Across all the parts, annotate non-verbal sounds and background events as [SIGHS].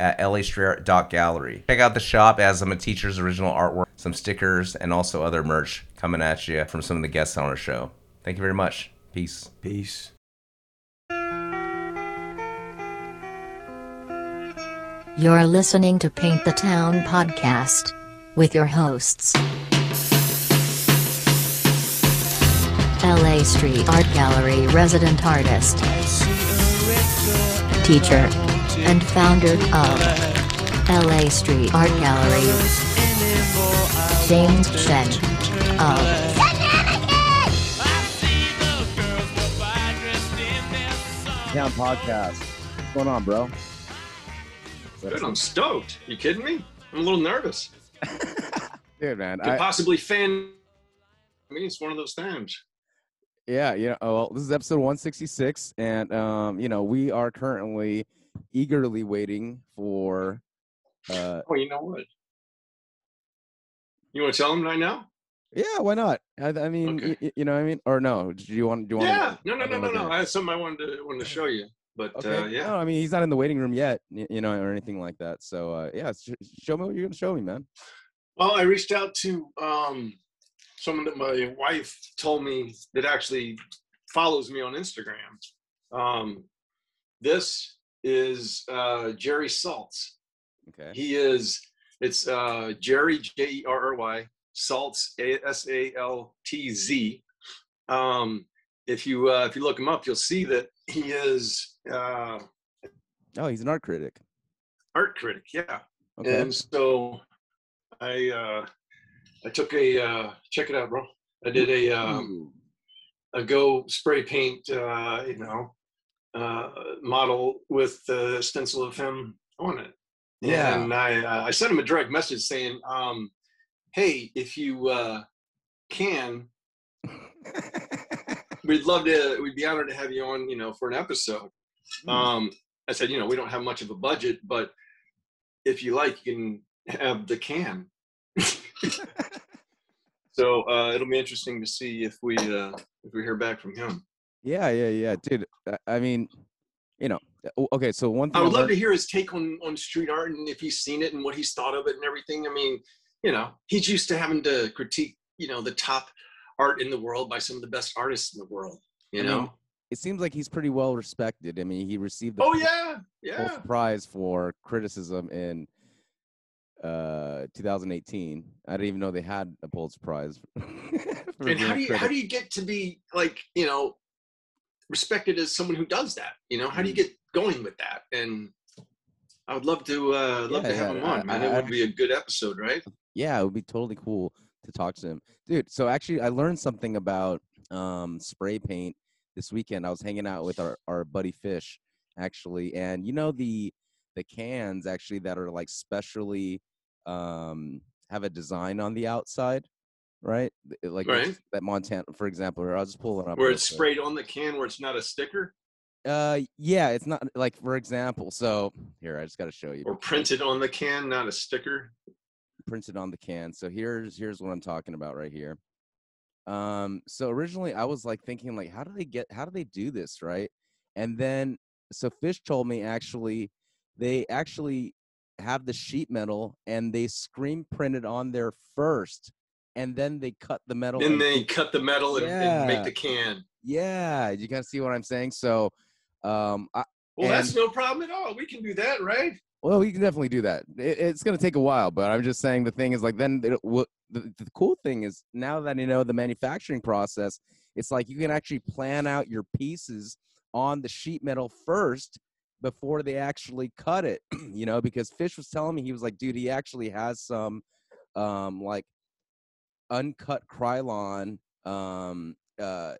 at lastreetart.gallery. Check out the shop as some of Teacher's original artwork, some stickers, and also other merch coming at you from some of the guests on our show. Thank you very much. Peace. Peace. You're listening to Paint the Town podcast with your hosts. LA Street Art Gallery resident artist, teacher, and founder of LA Street Art Gallery, James Shen of Town Podcast. What's going on, bro? Dude, I'm stoked. You kidding me? I'm a little nervous. [LAUGHS] Dude, man. Could I, possibly fan. I mean, it's one of those times. yeah, you know, oh, well, this is episode 166, and um, you know, we are currently eagerly waiting for. Uh, Oh, you know what? You want to tell him right now? yeah, why not? I, I mean, Okay. y- you know, what I mean, or no? Do you want? Do you want? Yeah. No, no, no, no, no. I had something I wanted to wanted to show you, but Okay. uh, yeah. No, I mean, he's not in the waiting room yet, you know, or anything like that. So, uh, yeah, sh- show me what you're gonna show me, man. Well, I reached out to um, someone that my wife told me that actually follows me on Instagram. Um, this is uh, Jerry Saltz. Okay. He is. It's uh, Jerry J E R R Y Saltz A S A L T Z. Um, if you uh, if you look him up, you'll see that he is uh, Oh, he's an art critic. art critic. Yeah. Okay. And so I uh I took a uh check it out, bro. I did a um Ooh. a go spray paint uh you know uh model with the stencil of him on it. Yeah. And I uh, I sent him a direct message saying, um, hey, if you uh can, [LAUGHS] we'd love to we'd be honored to have you on, you know, for an episode. Hmm. Um I said, you know, we don't have much of a budget, but if you like, you can have the can. [LAUGHS] [LAUGHS] so uh, it'll be interesting to see if we uh, if we hear back from him. Yeah, yeah, yeah, dude. I- mean, you know, okay. So one thing I would love to hear his take on on street art and if he's seen it and what he's thought of it and everything. I mean, you know, he's used to having to critique, you know, the top art in the world by some of the best artists in the world. You I know? mean, it seems like he's pretty well respected. I mean, he received the oh yeah, yeah. Prize for criticism in uh 2018. I didn't even know they had a Pulitzer Prize. [LAUGHS] And how do you how do you get to be like you know respected as someone who does that? You know, how do you Mm. get going with that? And I would love to uh love Yeah, to have yeah, him on, I- man. I It would be a good episode, right? yeah, it would be totally cool to talk to him, dude. So actually, I learned something about um, spray paint this weekend. I was hanging out with our our buddy Fish, actually, and you know the the cans actually that are like specially um, have a design on the outside, right? Like Right. that Montana, for example. Here, I'll just pull it up. Where it's sprayed on the can where it's not a sticker Uh, yeah, it's not like for example. So here, I just got to show you. or printed on the can, not a sticker. printed on the can. So here's here's what I'm talking about right here. Um, so originally I was like thinking like, how do they get how do they do this, right? And then so Fish told me actually they actually have the sheet metal and they screen printed on there first, and then they cut the metal. Then and they cut the metal and, and make the can. yeah, you kind of see what I'm saying. So, um, I, Well, that's no problem at all. We can do that, right? Well, we can definitely do that. It, it's going to take a while, but I'm just saying the thing is like then it, the, the cool thing is now that you know the manufacturing process, it's like you can actually plan out your pieces on the sheet metal first before they actually cut it. [CLEARS THROAT] you know, because Fish was telling me he was like, dude, he actually has some um like uncut Krylon um uh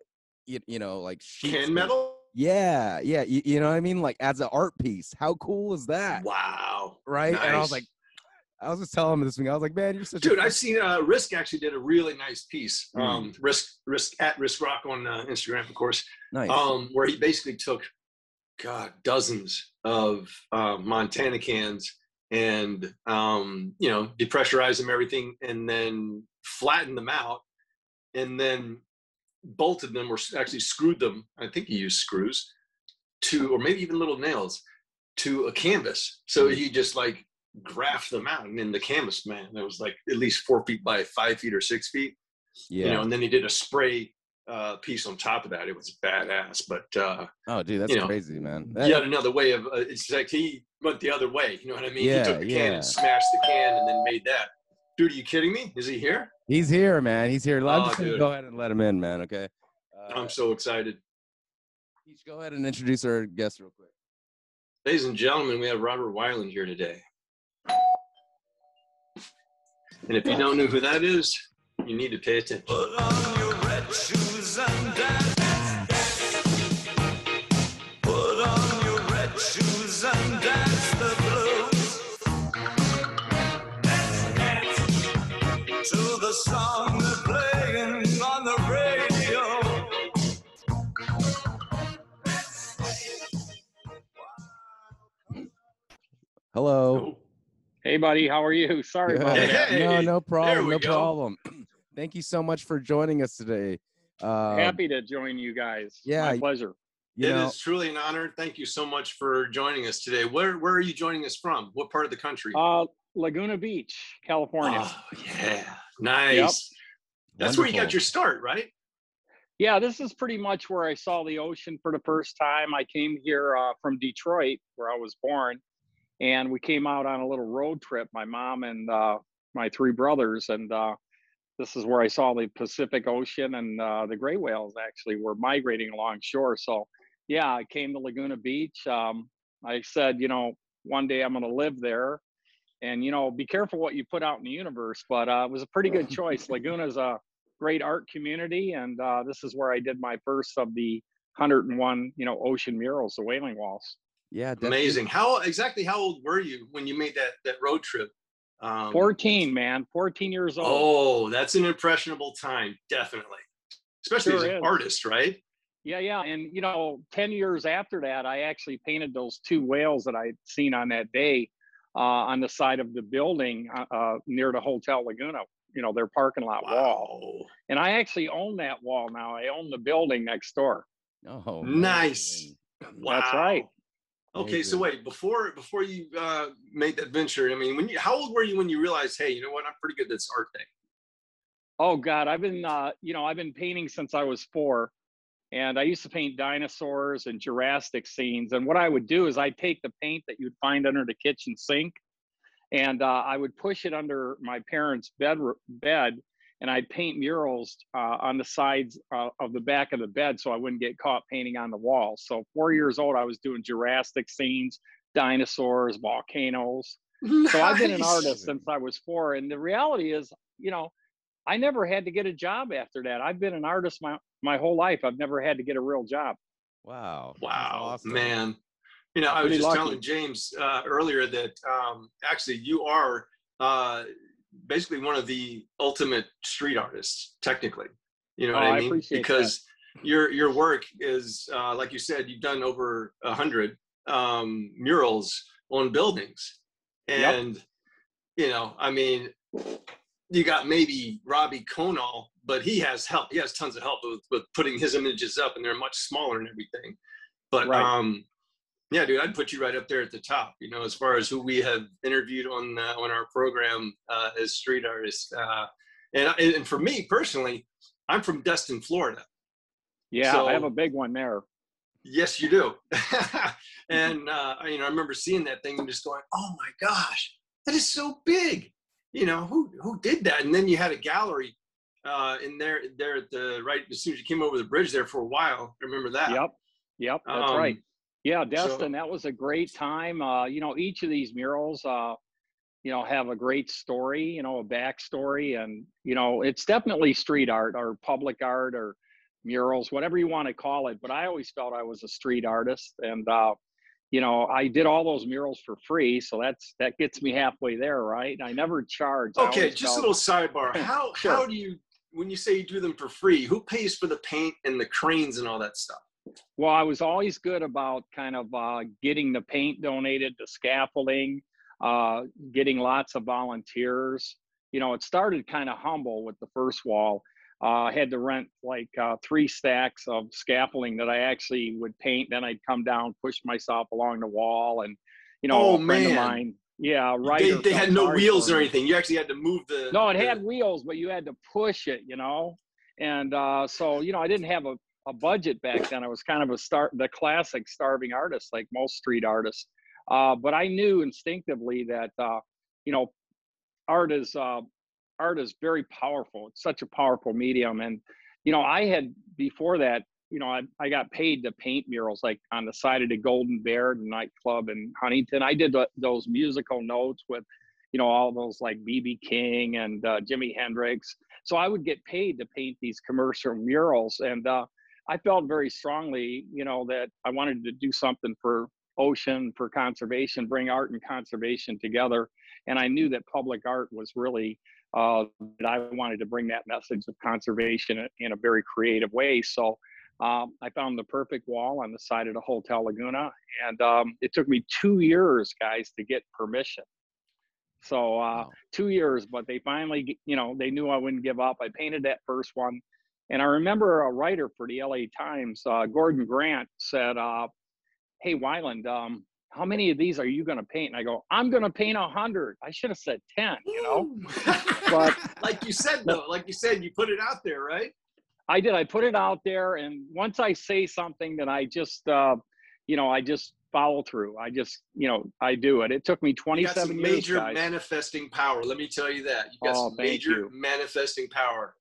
you, you know like Can metal? Yeah, yeah, you, you know what I mean? Like as an art piece. How cool is that? Wow. right? And I was like, I was just telling him this week. I was like, man, you're such Dude, I've seen uh, Risk actually did a really nice piece. Hmm. Um, Risk, Risk at Risk Rock on uh, Instagram, of course, nice. um, where he basically took, God, dozens of uh, Montana cans and um, you know depressurized them, everything, and then flattened them out, and then bolted them or actually screwed them. I think he used screws to, or maybe even little nails to a canvas. So Mhm. he just like graphed them out, and then the canvas, man, that was like at least four feet by five feet or six feet yeah. you know, and then he did a spray uh, piece on top of that. It was badass. But uh, oh, dude, that's you know, crazy, man. That- yet another way of uh, it's like he went the other way. You know what I mean? Yeah, he took the can and smashed the can and then made that. Dude, are you kidding me? Is he here? He's here, man. He's here. I'm Oh, just gonna dude. go ahead and let him in, man. Okay. Uh, I'm so excited. Peach, go ahead and introduce our guest real quick. Ladies and gentlemen, we have Robert Wyland here today. And if you don't know who that is, you need to pay attention. To the song they're playing on the radio. Hello. Hey, buddy, how are you? Sorry about that. Hey, no, no problem. No go. problem. [CLEARS THROAT] Thank you so much for joining us today. Um, Happy to join you guys. yeah, my pleasure. you It is know, truly an honor. Thank you so much for joining us today. Where where are you joining us from? What part of the country? Uh, Laguna Beach, California. Oh, yeah. Nice. That's where you got your start, right? Yeah, this is pretty much where I saw the ocean for the first time. I came here uh, from Detroit, where I was born, and we came out on a little road trip. My mom and uh, my three brothers, and uh, this is where I saw the Pacific Ocean and uh, the gray whales actually were migrating along shore. So, yeah, I came to Laguna Beach. Um, I said, you know, one day I'm going to live there. And, you know, be careful what you put out in the universe. But uh, it was a pretty good [LAUGHS] choice. Laguna's a great art community. And uh, this is where I did my first of the 101, you know, ocean murals, the whaling walls. yeah, definitely. Amazing. How exactly how old were you when you made that that road trip? Um, 14, man, 14 years old. Oh, that's an impressionable time, definitely. Especially as an is. artist, right? Yeah, yeah. And, you know, 10 years after that, I actually painted those two whales that I'd seen on that day uh, on the side of the building uh, uh, near the Hotel Laguna, you know, their parking lot wall. Wow. And I actually own that wall now. I own the building next door. Oh, Nice. Wow. That's right. Okay, so wait, before before you uh, made that venture, I mean, when you how old were you when you realized, hey, you know what, I'm pretty good at this art thing? Oh God, I've been uh, you know, I've been painting since I was four. And I used to paint dinosaurs and Jurassic scenes. And what I would do is I'd take the paint that you'd find under the kitchen sink and uh, I would push it under my parents' bed bed and I'd paint murals uh, on the sides uh, of the back of the bed so I wouldn't get caught painting on the walls. So four years old, I was doing Jurassic scenes, dinosaurs, volcanoes. [LAUGHS] So I've been an artist since I was four. And the reality is, you know, I never had to get a job after that. I've been an artist my, my whole life. I've never had to get a real job. Wow. Wow, awesome. man. You know, I was just lucky. telling James uh, earlier that um, actually you are uh, basically one of the ultimate street artists, technically. You know what Oh, I I mean? appreciate that. because your your work is, uh, like you said, you've done over a hundred um, murals on buildings, Yep. and you know, I mean, you got maybe Robbie Conal, but he has help. He has tons of help with, with putting his images up, and they're much smaller and everything. But Right. um, yeah, dude, I'd put you right up there at the top. You know, as far as who we have interviewed on uh, on our program uh, as street artists, uh, and and for me personally, I'm from Destin, Florida. Yeah, I have a big one there. Yes, you do. [LAUGHS] and uh, you know, I remember seeing that thing and just going, "Oh my gosh, that is so big!" You know, who who did that? And then you had a gallery uh, in there, there at the right as soon as you came over the bridge there for a while. I remember that. Yep. Yep. That's right. Um, Yeah, so- Destin, that was a great time. Uh, you know, each of these murals, uh, you know, have a great story, you know, a backstory. And, you know, it's definitely street art or public art or murals, whatever you want to call it. But I always felt I was a street artist. And, uh, you know, I did all those murals for free, so that's that gets me halfway there, right? I never charged. I Okay, just a little sidebar. [LAUGHS] How Sure. how do you when you say you do them for free? Who pays for the paint and the cranes and all that stuff? Well, I was always good about kind of uh, getting the paint donated, the scaffolding, uh, getting lots of volunteers. You know, it started kind of humble with the first wall. Uh, I had to rent like uh, three stacks of scaffolding that I actually would paint. Then I'd come down, push myself along the wall, and you know, Oh, a friend of man. mine, yeah, right. They, they had no wheels or anything. You actually had to move the. No, it the- had wheels, but you had to push it, you know. And uh, so, you know, I didn't have a, a budget back then. I was kind of a start, the classic starving artist, like most street artists. Uh, but I knew instinctively that, uh, you know, art is uh, art is very powerful. It's such a powerful medium, and you know, I had before that, you know, I, I got paid to paint murals like on the side of the Golden Bear the nightclub in Huntington. I did th- those musical notes with, you know, all those like BB King and uh, Jimi Hendrix. So I would get paid to paint these commercial murals, and uh, I felt very strongly, you know, that I wanted to do something for ocean, for conservation, bring art and conservation together. And I knew that public art was really uh, that I wanted to bring that message of conservation in- a very creative way. So um, I found the perfect wall on the side of the Hotel Laguna, and um, it took me two years, guys, to get permission. So uh, Wow. two years, but they finally, you know, they knew I wouldn't give up. I painted that first one, and I remember a writer for the LA Times, uh, Gordon Grant, said, uh, "Hey, Wyland, um, how many of these are you going to paint?" And I go, "I'm going to paint a hundred. I should have said ten, you know." But- [LAUGHS] like you said though, like you said, you put it out there, right? I did. I put it out there, and once I say something, that I just, uh, you know, I just follow through. I just, you know, I do it. It took me You got 27 some years, major guys. manifesting power. Let me tell you that. You got Oh, some major you. manifesting power.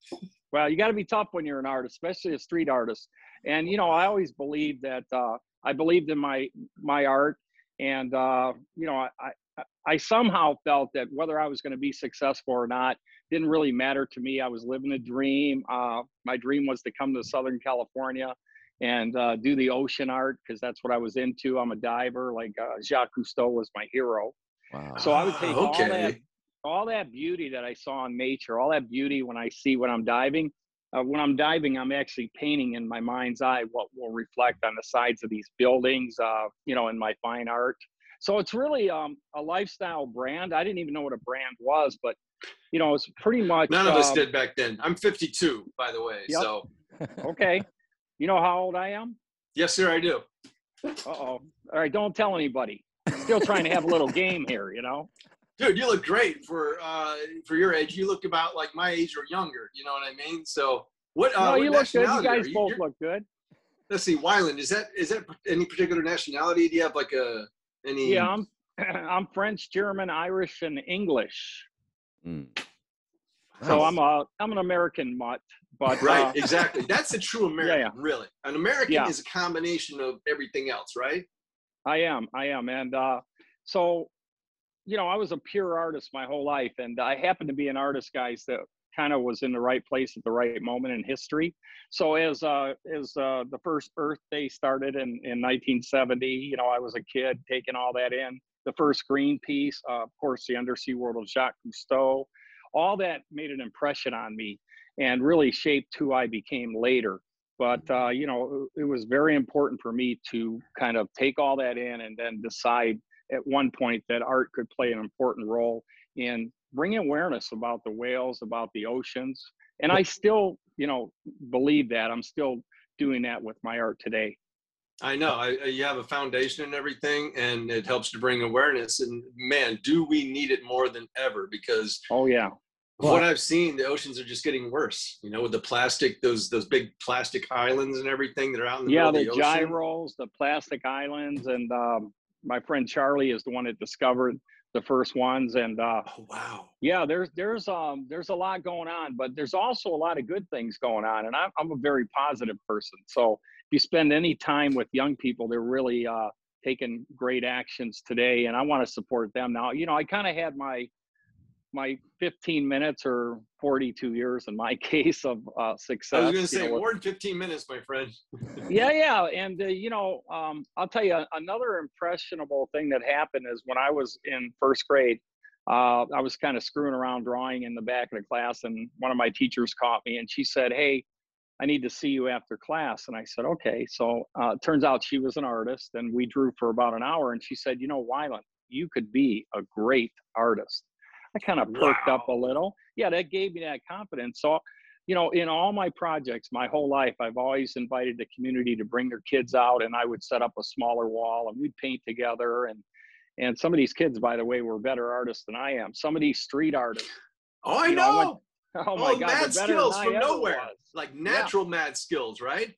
well, you got to be tough when you're an artist, especially a street artist. And you know, I always believe that uh, I believed in my my art, and uh, you know, I, I I somehow felt that whether I was going to be successful or not didn't really matter to me. I was living a dream. Uh, my dream was to come to Southern California and uh, do the ocean art because that's what I was into. I'm a diver. Like uh, Jacques Cousteau was my hero. Wow. So I would take all that all that beauty that I saw in nature, all that beauty when I see when I'm diving. Uh, when I'm diving, I'm actually painting in my mind's eye what will reflect on the sides of these buildings, uh, you know, in my fine art. So it's really um, a lifestyle brand. I didn't even know what a brand was, but you know, it's pretty much. None of us um, did back then. I'm 52, by the way. Yep. So [LAUGHS] Okay, you know how old I am? yes, sir, I do. Uh oh. All right, don't tell anybody. Still trying to have a little game here, you know. Dude, you look great for uh for your age. You look about like my age or younger. You know what I mean? So what? Uh, no, what you look good. You guys both You're- look good. Let's see, Wyland. Is that is that any particular nationality? Do you have like a any? Yeah, I'm [CLEARS THROAT] I'm French, German, Irish, and English. Mm. So I'm a I'm an American mutt, but Right, uh, exactly. That's a true [LAUGHS] American, yeah. really. An American Yeah. is a combination of everything else, right? I am I am, and uh, so you know I was a pure artist my whole life, and I happened to be an artist, guys, that kind of was in the right place at the right moment in history. So as uh, as uh, the first Earth Day started in in 1970, you know I was a kid taking all that in. The first Greenpeace, uh, of course, the Undersea World of Jacques Cousteau, all that made an impression on me and really shaped who I became later. But uh, you know, it was very important for me to kind of take all that in and then decide at one point that art could play an important role in bringing awareness about the whales, about the oceans, and I still, you know, believe that. I'm still doing that with my art today. I know. I, you have a foundation and everything, and it helps to bring awareness. And man, do we need it more than ever? Because Oh yeah, what I've seen, the oceans are just getting worse. You know, with the plastic, those those big plastic islands and everything that are out in the yeah, middle the of the ocean. gyres, the plastic islands, and um, my friend Charlie is the one that discovered the first ones, and uh, Oh wow. yeah there's there's um there's a lot going on but there's also a lot of good things going on and i'm, I'm a very positive person so if you spend any time with young people they're really uh taking great actions today and i want to support them now you know i kind of had my my 15 minutes or 42 years in my [LAUGHS] case of uh, success. I was going to say know, more than 15 minutes, my friend. [LAUGHS] yeah, yeah, and uh, you know, um, I'll tell you another impressionable thing that happened is when I was in first grade. Uh, I was kind of screwing around drawing in the back of the class, and one of my teachers caught me, and she said, "Hey, I need to see you after class." And I said, "Okay." So uh, it turns out she was an artist, and we drew for about an hour. And she said, "You know, Wyland, you could be a great artist." I kind of perked up a little. Yeah, that gave me that confidence. So you know, in all my projects, my whole life, I've always invited the community to bring their kids out, and I would set up a smaller wall, and we'd paint together. And and some of these kids, by the way, were better artists than I am. Some of these street artists, Oh, I You know, I went- know. [LAUGHS] oh my oh, God, mad skills from nowhere. was. Like natural mad skills, right?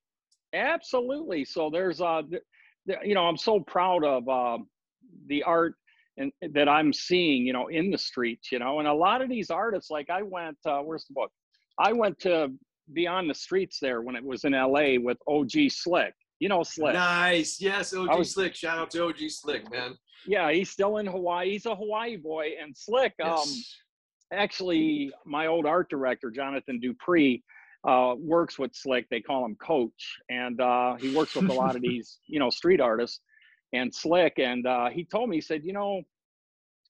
Absolutely. So there's uh, you know, I'm so proud of uh, the art and that I'm seeing, you know, in the streets, you know, and a lot of these artists, like I went, uh, where's the book? I went to be on the streets there when it was in LA with OG Slick. You know, Slick. Nice. Yes, OG was- Slick. Shout out to OG Slick, man. Yeah, he's still in Hawaii. He's a Hawaii boy. And Slick, um, Yes. actually, my old art director, Jonathan Dupree, uh, works with Slick. They call him Coach, and uh, he works with a lot of [LAUGHS] these, you know, street artists. And Slick, and uh, he told me, he said, you know,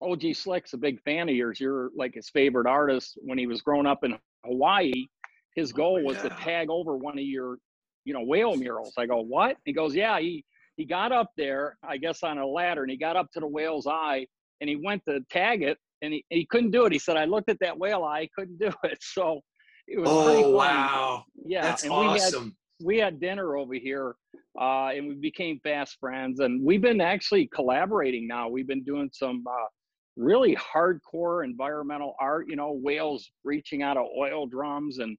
OG Slick's a big fan of yours. You're like his favorite artist. When he was growing up in Hawaii, his goal was to tag over one of your, you know, whale murals. I go, what? He goes, yeah. He he got up there, I guess, on a ladder, and he got up to the whale's eye, and he went to tag it, and he, he couldn't do it. He said, I looked at that whale eye, couldn't do it. [LAUGHS] So it was pretty Oh, wow. Yeah, That's and awesome. We had dinner over here uh, and we became fast friends and we've been actually collaborating now. We've been doing some uh, really hardcore environmental art you know whales reaching out of oil drums and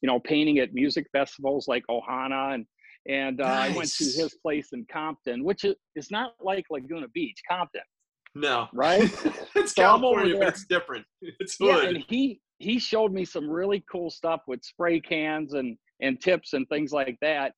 you know painting at music festivals like ohana and and uh, i went to his place in compton which is, is not like laguna beach compton. No. right? [LAUGHS] It's So California, but it's different. It's yeah and he he showed me some really cool stuff with spray cans and and tips and things like that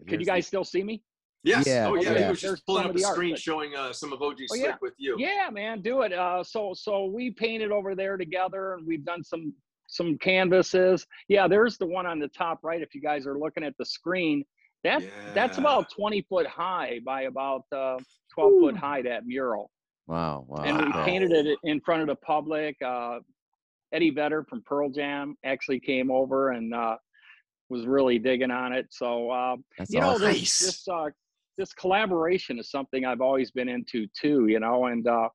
could you Here's guys still see me yes. Yeah, oh, yeah. yeah. He was There's just pulling up of a the art, screen but- showing uh, some of OG Oh, Slick yeah. with you. Yeah, man, do it. Uh, so so we painted over there together, and we've done some some canvases. Yeah, there's the one on the top right. If you guys are looking at the screen, that that's Yeah. about 20 foot high by about uh, 12 foot high. That mural, Wow. Wow. and we Wow. painted it in front of the public. Uh, Eddie Vedder from Pearl Jam actually came over and uh, was really digging on it. So uh, you know awesome. this this uh this collaboration is something i've always been into too you know and uh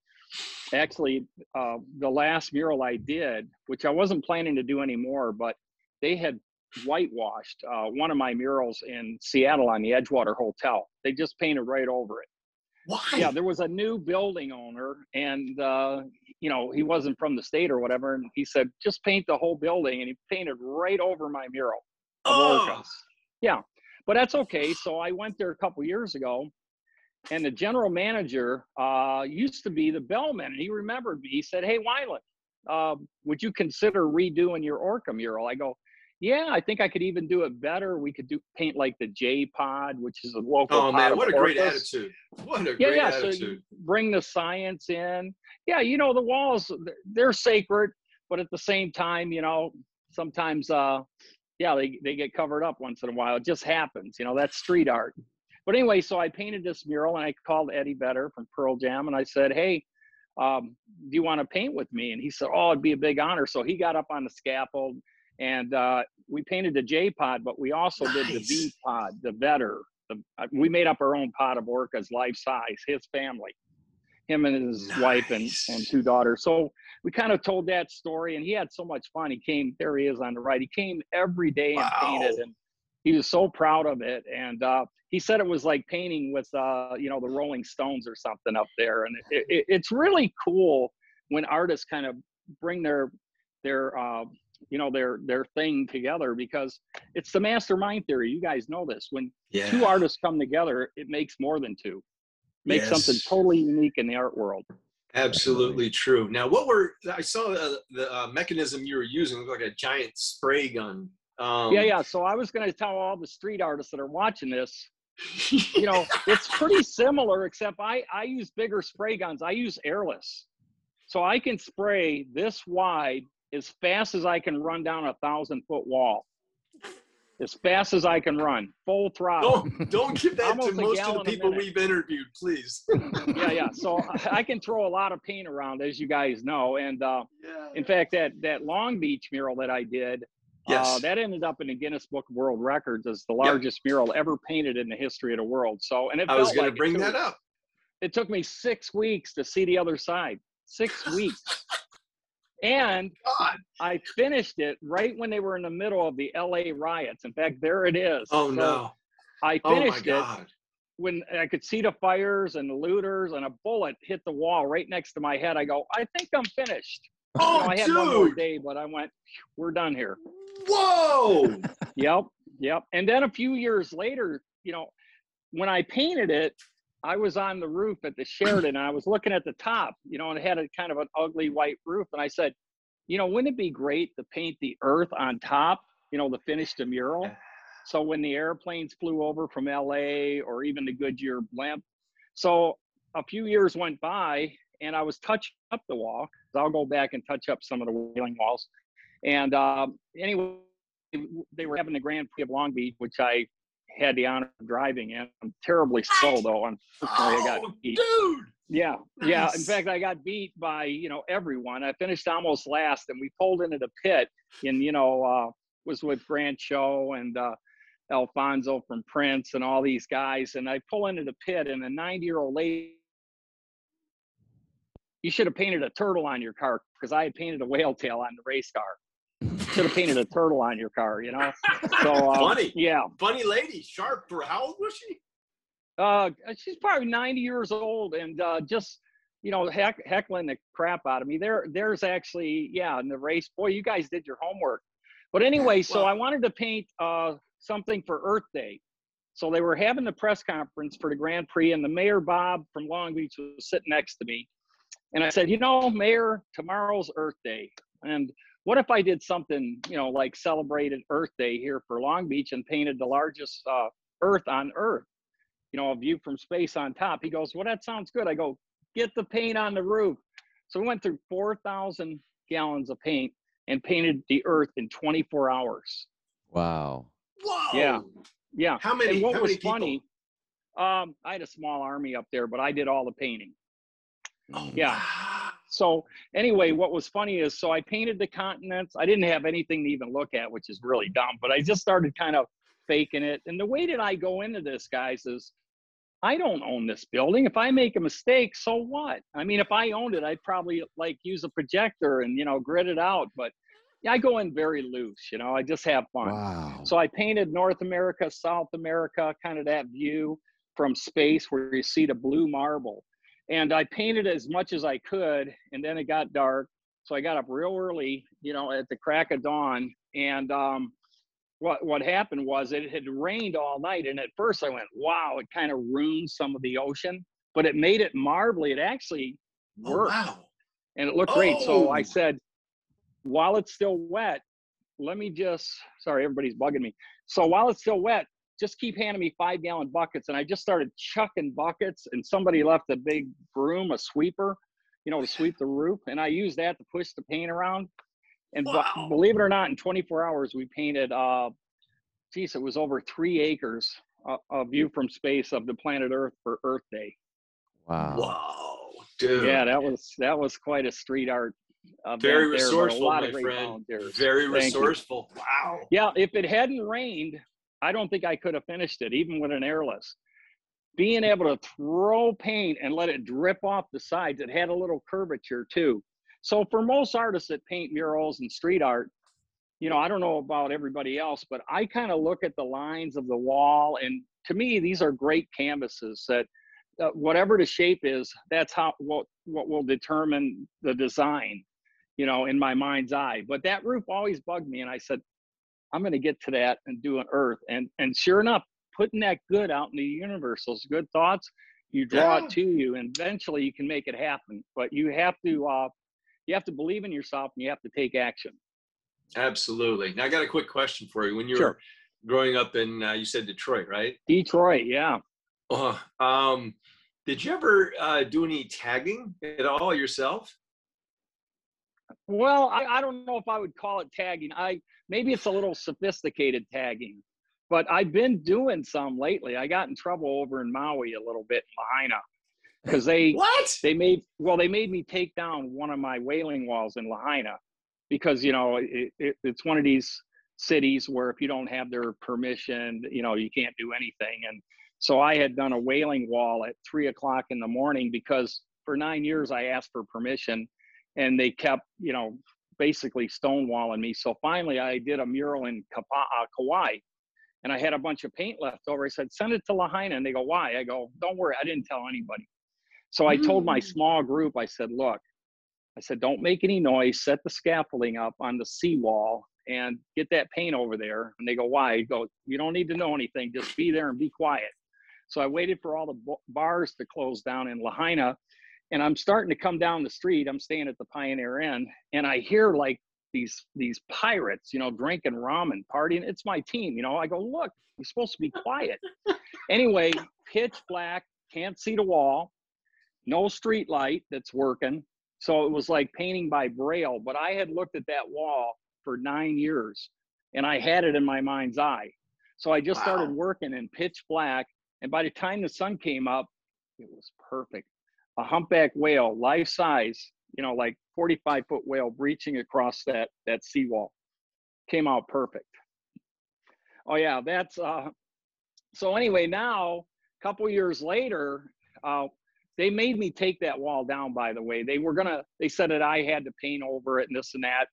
actually uh the last mural i did which i wasn't planning to do anymore but they had whitewashed uh one of my murals in seattle on the edgewater hotel they just painted right over it Why? yeah there was a new building owner and uh you know he wasn't from the state or whatever and he said just paint the whole building and he painted right over my mural Oh. Yeah, but that's okay. So I went there a couple years ago, and the general manager uh, used to be the bellman, and he remembered me. He said, "Hey, Wyland, uh, would you consider redoing your orca mural?" I go, "Yeah, I think I could even do it better. We could do paint like the J Pod, which is a local." Oh, man. What a great orcas." attitude. What a yeah great yeah so attitude. bring the science in yeah you know the walls—they're sacred but at the same time you know sometimes uh yeah they, they get covered up once in a while. It just happens you know that's street art. But anyway so i painted this mural and i called eddie vedder from pearl jam and i said hey um, do you want to paint with me? And he said oh it'd be a big honor. So he got up on the scaffold and uh, we painted the j pod but we also did the v pod the vedder the, uh, we made up our own pod of orcas life size his family him and his wife and, and two daughters. So we kind of told that story and he had so much fun. He came there he is on the right. He came every day and painted and he was so proud of it. And uh, he said it was like painting with uh, you know the rolling stones or something up there. And it, it, it's really cool when artists kind of bring their their uh, you know their their thing together because it's the mastermind theory. You guys know this. When Yeah. two artists come together it makes more than two. Makes something totally unique in the art world Absolutely true. Now, what were I saw uh, the uh, mechanism you were using looked like a giant spray gun. Um, yeah yeah so i was going to tell all the street artists that are watching this you know [LAUGHS] it's pretty similar except i i use bigger spray guns i use airless So I can spray this wide as fast as I can run down a thousand foot wall. As fast as I can run, full throttle. Don't don't give that to most of the people we've interviewed, please. [LAUGHS] yeah, yeah. So I- can throw a lot of paint around, as you guys know. And uh, Yeah. in fact, that that Long Beach mural that I did, uh, that ended up in the Guinness Book of World Records as the largest mural ever painted in the history of the world. So, and it I was going like to bring that up. It took me six weeks to see the other side. Six [LAUGHS] weeks. And oh, God. I finished it right when they were in the middle of the LA riots. In fact, there it is. Oh So no. I Oh finished it when I could see the fires and the looters and a bullet hit the wall right next to my head. I go, I think I'm finished. Oh, know, I had one more day, but I went, we're done here. Whoa. [LAUGHS] Yep, yep. And then a few years later, you know, when I painted it, I was on the roof at the Sheraton. And I was looking at the top, you know, and it had a kind of an ugly white roof. And I said, you know, wouldn't it be great to paint the earth on top, you know, to finish the mural? So when the airplanes flew over from LA or even the Goodyear blimp. So a few years went by and I was touching up the wall. I'll go back and touch up some of the whaling walls. And um, anyway, they were having the Grand Prix of Long Beach, which I had the honor of driving in. I'm terribly slow though. Unfortunately, I got Oh, beat. dude. Yeah, yeah. In fact, I got beat by you know everyone. I finished almost last, and we pulled into the pit, and you know uh, was with Grant Show and uh, Alfonso from Prince and all these guys. And I pull into the pit, and a 90 year old lady. You should have painted a turtle on your car because I had painted a whale tail on the race car. Should have painted a turtle on your car, you know. So uh, Funny. yeah. Funny lady. Sharp. For how old was she? Uh, she's probably 90 years old and uh, just, you know, heck, heckling the crap out of me. There, there's actually, yeah, in the race. Boy, you guys did your homework. But anyway, so I wanted to paint uh, something for Earth Day. So they were having the press conference for the Grand Prix, and the mayor Bob from Long Beach was sitting next to me. And I said, you know, Mayor, tomorrow's Earth Day, and what if I did something, you know, like celebrated Earth Day here for Long Beach and painted the largest uh, Earth on Earth? you know, a view from space on top. He goes, Well, that sounds good. I go, Get the paint on the roof. So we went through 4,000 gallons of paint and painted the earth in 24 hours. Wow. Whoa. Yeah. Yeah. How many? and what how was many people? funny, um, I had a small army up there, but I did all the painting. Oh, Yeah. wow. So anyway, what was funny is so I painted the continents. I didn't have anything to even look at, which is really dumb, but I just started kind of faking it. And the way that I go into this, guys, is I don't own this building. If I make a mistake, so what? I mean, if I owned it, I'd probably like use a projector and you know grit it out. But yeah, I go in very loose. You know, I just have fun. Wow. So I painted North America, South America, kind of that view from space where you see the blue marble. And I painted as much as I could, and then it got dark. So I got up real early, you know, at the crack of dawn. And um, what what happened was it had rained all night, and at first I went, "Wow!" It kind of ruined some of the ocean, but it made it marbly. It actually Oh, worked wow. and it looked great. So I Oh. said, while it's still wet, let me just, sorry, everybody's bugging me. So while it's still wet, just keep handing me five gallon buckets. And I just started chucking buckets, and somebody left a big broom, a sweeper, you know, to sweep the roof. And I used that to push the paint around. And bu- Wow. believe it or not, in 24 hours, we painted, uh, geez, it was over three acres, uh, a view from space of the planet Earth for Earth Day. Wow. Whoa, dude. Yeah, that was that was quite a street art. event Very resourceful, my friend. volunteers. Very Thank you. resourceful. Wow. Yeah, if it hadn't rained, I don't think I could have finished it, even with an airless. Being able to throw paint and let it drip off the sides, it had a little curvature too. So for most artists that paint murals and street art, you know, I don't know about everybody else, but I kind of look at the lines of the wall, and to me, these are great canvases that uh, whatever the shape is, that's how what what will determine the design, you know, in my mind's eye. But that roof always bugged me, and I said, I'm going to get to that and do an Earth, and and sure enough, putting that good out in the universe, those good thoughts, you draw Yeah. it to you, and eventually you can make it happen. But you have to uh, you have to believe in yourself, and you have to take action. Absolutely. Now I got a quick question for you. When you Sure. were growing up in, uh, you said Detroit, right? Detroit, yeah. Uh, um, did you ever uh, do any tagging at all yourself? Well, I, I don't know if I would call it tagging. I maybe it's a little sophisticated tagging, but I've been doing some lately. I got in trouble over in Maui a little bit in Lahaina because they [LAUGHS] What? they made well they made me take down one of my whaling walls in Lahaina because you know it, it, it's one of these cities where if you don't have their permission, you know you can't do anything. And so I had done a whaling wall at three o'clock in the morning because for nine years I asked for permission and they kept, you know, basically stonewalling me. So finally, I did a mural in Kapa, uh, Kauai, and I had a bunch of paint left over. I said, "Send it to Lahaina," and they go, "Why?" I go, "Don't worry, I didn't tell anybody." So I told my small group, I said, "Look," I said, "Don't make any noise. Set the scaffolding up on the seawall." And get that paint over there. And they go, why? I go, you don't need to know anything. Just be there and be quiet. So I waited for all the bars to close down in Lahaina and I'm starting to come down the street. I'm staying at the Pioneer Inn, and I hear like these these pirates, you know, drinking ramen, partying. It's my team, you know. I go, look, you're supposed to be quiet. anyway, pitch black, can't see the wall, no street light that's working. So it was like painting by braille. But I had looked at that wall for nine years, and I had it in my mind's eye. So I just started working in pitch black, and by the time the sun came up, it was perfect a humpback whale, life size, you know, like 45 foot whale breaching across that that seawall. Came out perfect. Oh yeah, that's uh so anyway, now a couple years later, uh they made me take that wall down by the way. They were gonna they said that I had to paint over it and this and that.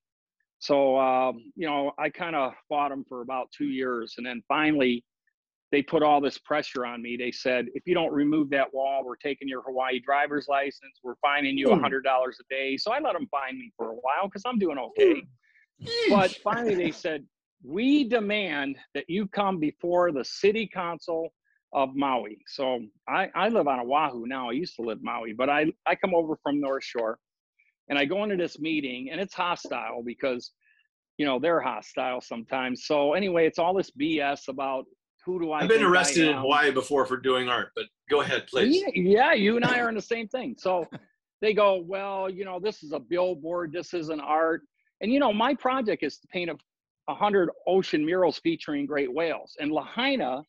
So um, you know, I kind of fought them for about two years and then finally they put all this pressure on me. They said, if you don't remove that wall, we're taking your Hawaii driver's license. We're fining you a hmm. hundred dollars a day. So I let them fine me for a while because I'm doing okay. But finally, they said, we demand that you come before the city council of Maui. So I, I live on Oahu now. I used to live Maui, but I, I come over from North Shore and I go into this meeting and it's hostile because, you know, they're hostile sometimes. So anyway, it's all this BS about who do I I've been arrested in. Hawaii before for doing art, but go ahead, please. Yeah, yeah, you and I are in the same thing. So [LAUGHS] they go, well, you know, this is a billboard. This isn't art. And you know, my project is to paint a, a hundred ocean murals featuring great whales. And Lahaina,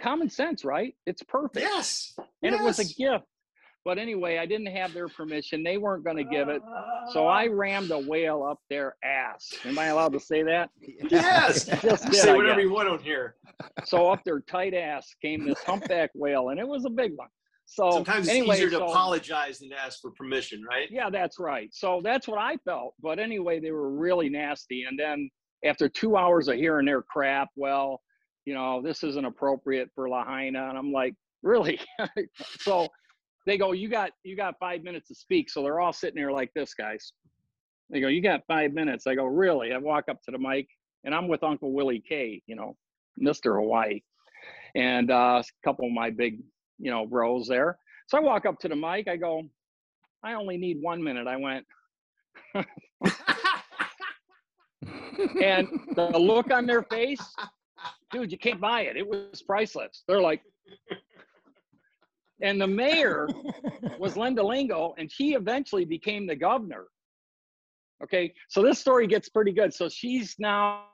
common sense, right? It's perfect. Yes. and it was a gift. But anyway, I didn't have their permission. They weren't going to give it. So I uh. rammed a whale up their ass. Am I allowed to say that? [LAUGHS] [LAUGHS] Yes. Just did, Say whatever you want on here. So up their tight ass came this humpback whale, and it was a big one. So Sometimes it's anyway, easier to so- apologize than to ask for permission, right? Yeah, that's right. So that's what I felt. But anyway, they were really nasty. And then after two hours of hearing their crap, well, you know, this isn't appropriate for Lahaina. And I'm like, really? [LAUGHS] so they go, you got you got five minutes to speak. So they're all sitting there like this, guys. They go, you got five minutes. I go, really? I walk up to the mic and I'm with Uncle Willie K, you know, Mr. Hawaii. And uh, a couple of my big, you know, bros there. So I walk up to the mic. I go, I only need one minute. I went, [LAUGHS] and the look on their face, dude, you can't buy it. It was priceless. They're like, and the mayor [LAUGHS] was Linda Lingle, and she eventually became the governor. Okay, so this story gets pretty good. So she's now,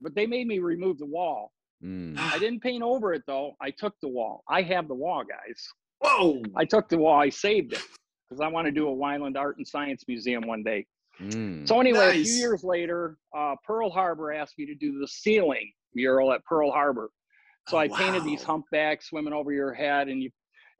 but they made me remove the wall. Mm. I didn't paint over it though. I took the wall. I have the wall, guys. Whoa. I took the wall. I saved it because I want to do a Wyland Art and Science Museum one day. Mm. So anyway, a few years later, uh, Pearl Harbor asked me to do the ceiling mural at Pearl Harbor. So Oh, I painted these humpbacks swimming over your head, and you.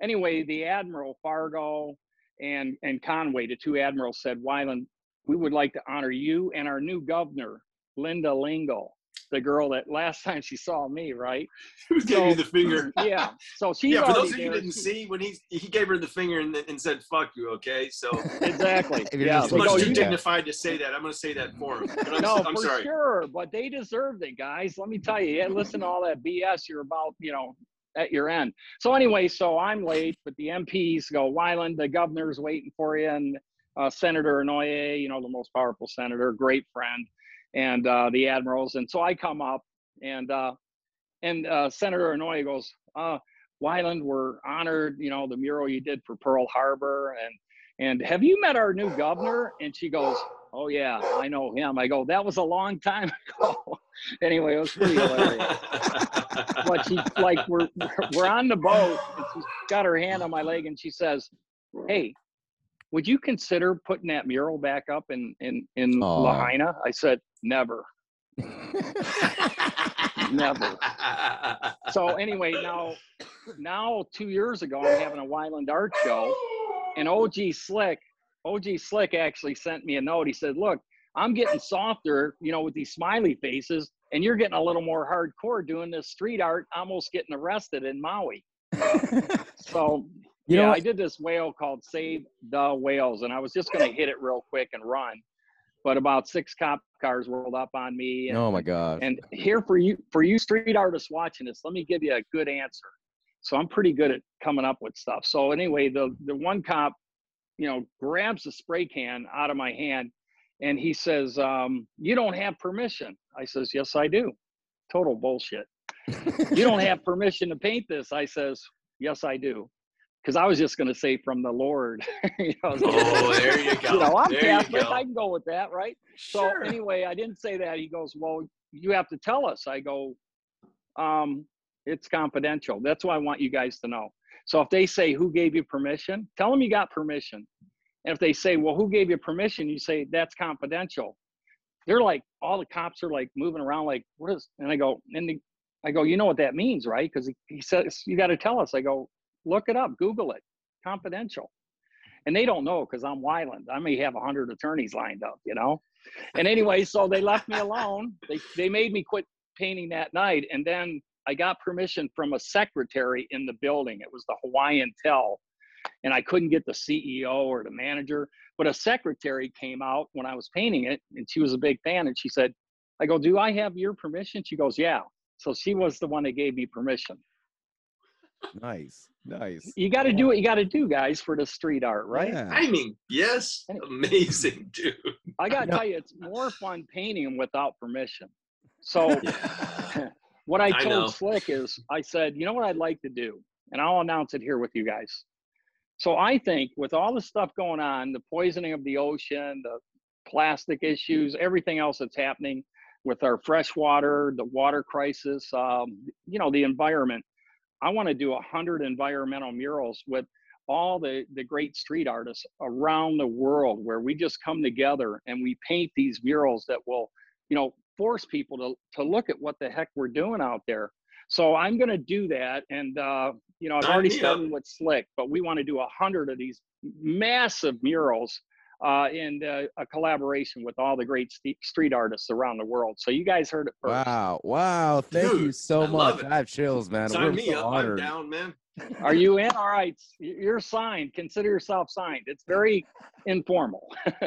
Anyway, the admiral Fargo and and Conway, the two admirals, said, "Wyland, we would like to honor you and our new governor, Linda Lingle, the girl that last time she saw me, right? Who gave you the finger? [LAUGHS] Yeah. So she. Yeah, for those of you didn't see, when he he gave her the finger and, and said "fuck you," okay. So [LAUGHS] Exactly. Yeah. just it's much too "You- dignified to say that. I'm going to say that for him. I'm, no, I'm for sorry. sure, but they deserved it, guys. Let me tell you, yeah, listen to all that BS you're about, you know, at your end. So anyway, so I'm late, but the MPs go, Wyland, the governor's waiting for you, and uh, Senator Inouye, you know, the most powerful senator, great friend, and uh, the admirals, and so I come up, and uh, and uh, Senator Inouye goes, uh, Wyland, we're honored, you know, the mural you did for Pearl Harbor, and and have you met our new governor? And she goes, oh yeah, I know him. I go, that was a long time [LAUGHS] ago. anyway, it was pretty hilarious. but she like we're we're on the boat and she's got her hand on my leg and she says, Hey, would you consider putting that mural back up in in in. Lahaina? I said, Never. Never. So anyway, now now two years ago I'm having a Wyland art show and OG Slick, OG Slick actually sent me a note. He said, Look, I'm getting softer, you know, with these smiley faces, and you're getting a little more hardcore doing this street art, almost getting arrested in Maui. So You know yeah, what? I did this whale called Save the Whales, and I was just gonna hit it real quick and run. But about six cop cars rolled up on me. And, oh my gosh. and here for you for you street artists watching this, let me give you a good answer. So I'm pretty good at coming up with stuff. So anyway, the the one cop, you know, grabs the spray can out of my hand and he says, um, you don't have permission. I says, Yes, I do. Total bullshit. [LAUGHS] you don't have permission to paint this. I says, Yes, I do. Because I was just gonna say from the Lord. [LAUGHS] you know, Oh, there you [LAUGHS] go. you know, I'm There Catholic. go. I can go with that, right? Sure. So anyway, I didn't say that. He goes, "Well, you have to tell us." I go, um, "It's confidential. That's what I want you guys to know." So if they say, "Who gave you permission?" Tell them you got permission. And if they say, "Well, who gave you permission?" You say, "That's confidential." They're like, all the cops are like moving around, like, "What is?" And I go, and the, I go, "You know what that means, right?" Because he, he says, "You got to tell us." I go, "Look it up. Google it. Confidential." and they don't know because I'm Wyland. I may have a hundred attorneys lined up, you know. And anyway, so they left me alone. They they made me quit painting that night, and then I got permission from a secretary in the building. It was the Hawaiian Tel, and I couldn't get the CEO or the manager, but a secretary came out when I was painting it, and she was a big fan, and she said, "I go, do I have your permission?" She goes, "Yeah." So she was the one that gave me permission. Nice. Nice. You got to do what you got to do, guys, for the street art, right? Yeah. I mean, yes, amazing, dude. I gotta tell you, it's more fun painting them without permission. So Yeah. [LAUGHS] what I I told know. Slick is, I said, you know what I'd like to do, and I'll announce it here with you guys. So I think with all the stuff going on, the poisoning of the ocean, the plastic issues, everything else that's happening with our fresh water, the water crisis, um, you know, the environment. I want to do a hundred environmental murals with all the the great street artists around the world where we just come together and we paint these murals that will you know force people to to look at what the heck we're doing out there. So i'm going to do that and uh you know i've already started with slick but we want to do a hundred of these massive murals uh in uh, a collaboration with all the great st- street artists around the world so you guys heard it first Wow. Wow. Thank you so I much. I have chills, man. Sign We're me so up. honored. I'm down, man. are you in all right you're signed consider yourself signed it's very informal [LAUGHS]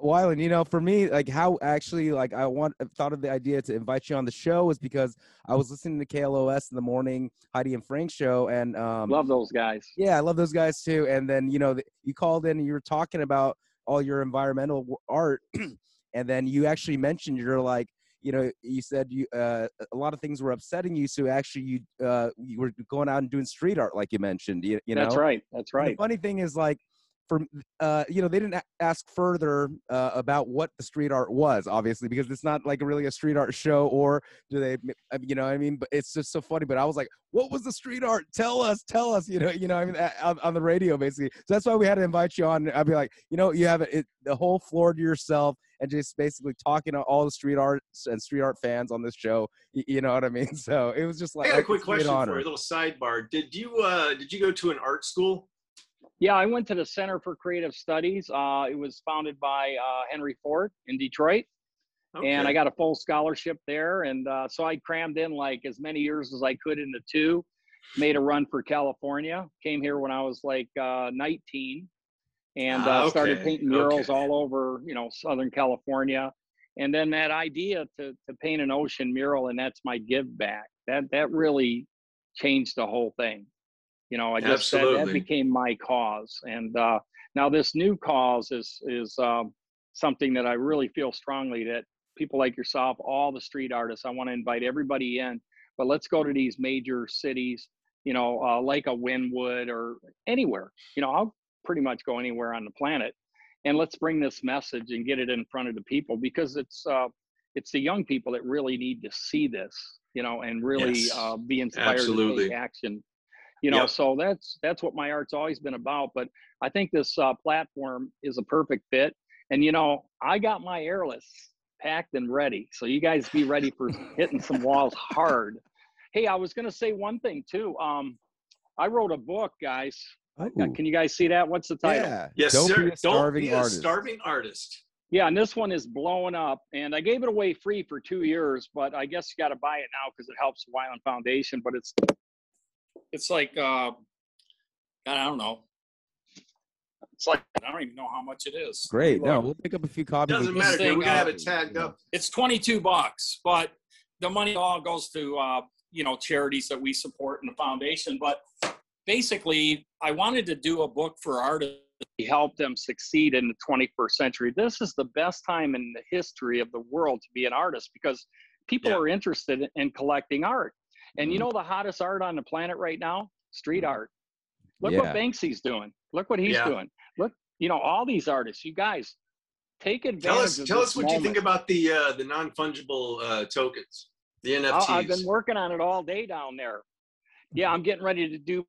Wyland, you know, for me, like how actually like I want thought of the idea to invite you on the show was because I was listening to KLOS in the morning, Heidi and Frank show, and um, love those guys yeah, I love those guys too. And then you know, th- you called in and you were talking about all your environmental art, [CLEARS THROAT] and then you actually mentioned you're like, you know, you said you uh, a lot of things were upsetting you, so actually you uh, you were going out and doing street art, like you mentioned. You, you know, that's right that's and right The funny thing is, like, for uh, you know, they didn't ask further uh, about what the street art was, obviously, because it's not like really a street art show, or do they, m- I mean, you know, what I mean, but it's just so funny. But I was like, what was the street art? Tell us, tell us, you know, you know, I mean, on, on the radio, basically. So that's why we had to invite you on. I'd be like, you know, you have it, it the whole floor to yourself, and just basically talking to all the street arts and street art fans on this show. You, you know what I mean? [LAUGHS] So it was just like I got a quick question for honor. you, a little sidebar. Did you uh did you go to an art school? Yeah, I went to the Center for Creative Studies. Uh, it was founded by uh, Henry Ford in Detroit, and I got a full scholarship there. And uh, so I crammed in like as many years as I could into two. Made a run for California. Came here when I was like uh, 19, and Ah, uh, started painting murals okay. all over, you know, Southern California. And then that idea to to paint an ocean mural, and that's my give back. That that really changed the whole thing. You know, I just said that became my cause, and uh, now this new cause is is um, something that I really feel strongly that people like yourself, all the street artists, I want to invite everybody in. But let's go to these major cities, you know, uh, like a Wynwood or anywhere. You know, I'll pretty much go anywhere on the planet. And let's bring this message and get it in front of the people because it's uh, it's the young people that really need to see this, you know, and really Yes, uh, be inspired to absolutely. take action. You know, Yep. so that's that's what my art's always been about. But I think this uh, platform is a perfect fit. And you know, I got my airless packed and ready, so you guys be ready for [LAUGHS] hitting some walls hard. Hey, I was gonna say one thing too. Um, I wrote a book, guys. Uh, Ooh. Can you guys see that? What's the title? Yeah. Yes, Don't sir. be a starving Don't be artist. a starving artist. Yeah, and this one is blowing up. And I gave it away free for two years, but I guess you got to buy it now because it helps the Wyland Foundation. But it's it's like uh, I don't know. It's like I don't even know how much it is. Great. No, we'll pick up a few copies. Doesn't matter. thing, We're gonna have it tagged up. It's twenty two bucks, but the money all goes to uh, you know charities that we support in the foundation. But basically, I wanted to do a book for artists to help them succeed in the 21st century. This is the best time in the history of the world to be an artist because people Yeah. are interested in collecting art. And you Mhm. know the hottest art on the planet right now? Street art. Look Yeah. what Banksy's doing. Look what he's Yeah. doing. Look, you know, all these artists, you guys take advantage Tell us, of tell this us what you think about the uh, the non fungible uh, tokens, the I- NFTs. I've been working on it all day down there. Yeah, I'm getting ready to do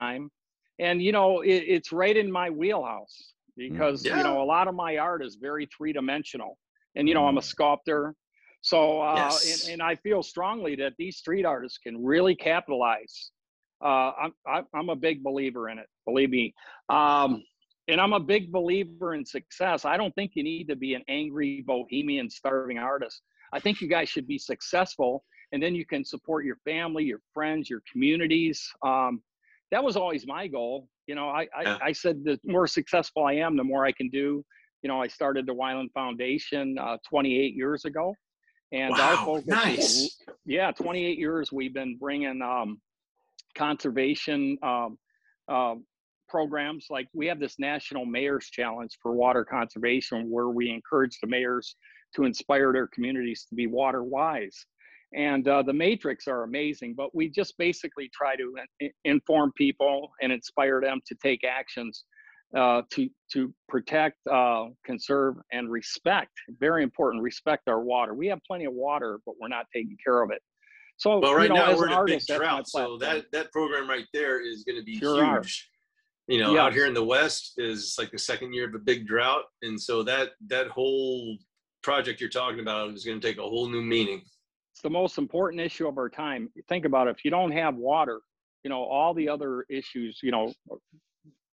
time, and you know it, it's right in my wheelhouse because Yeah. you know a lot of my art is very three dimensional, and you know I'm a sculptor, so uh, Yes. and, and I feel strongly that these street artists can really capitalize. Uh, I'm I'm I'm a big believer in it. Believe me. Um, and I'm a big believer in success. I don't think you need to be an angry bohemian starving artist. I think you guys should be successful, and then you can support your family, your friends, your communities. Um, that was always my goal. You know, I, I, I said the more successful I am, the more I can do. You know, I started the Wyland Foundation uh, 28 years ago, and our Wow, focus, nice. yeah, 28 years we've been bringing um, conservation um, um, programs. Like we have this national mayors challenge for water conservation, where we encourage the mayors to inspire their communities to be water wise. And uh, the matrix are amazing, but we just basically try to in- inform people and inspire them to take actions uh, to to protect, uh, conserve, and respect. Very important. Respect our water. We have plenty of water, but we're not taking care of it. So, well, right you know, now we're in a big artist, that's my drought, so that that program right there is going to be Sure are. huge. You know, out here in the West is like the second year of a big drought, and so that that whole project you're talking about is going to take a whole new meaning. it's the most important issue of our time. Think about it. If you don't have water, you know, all the other issues, you know,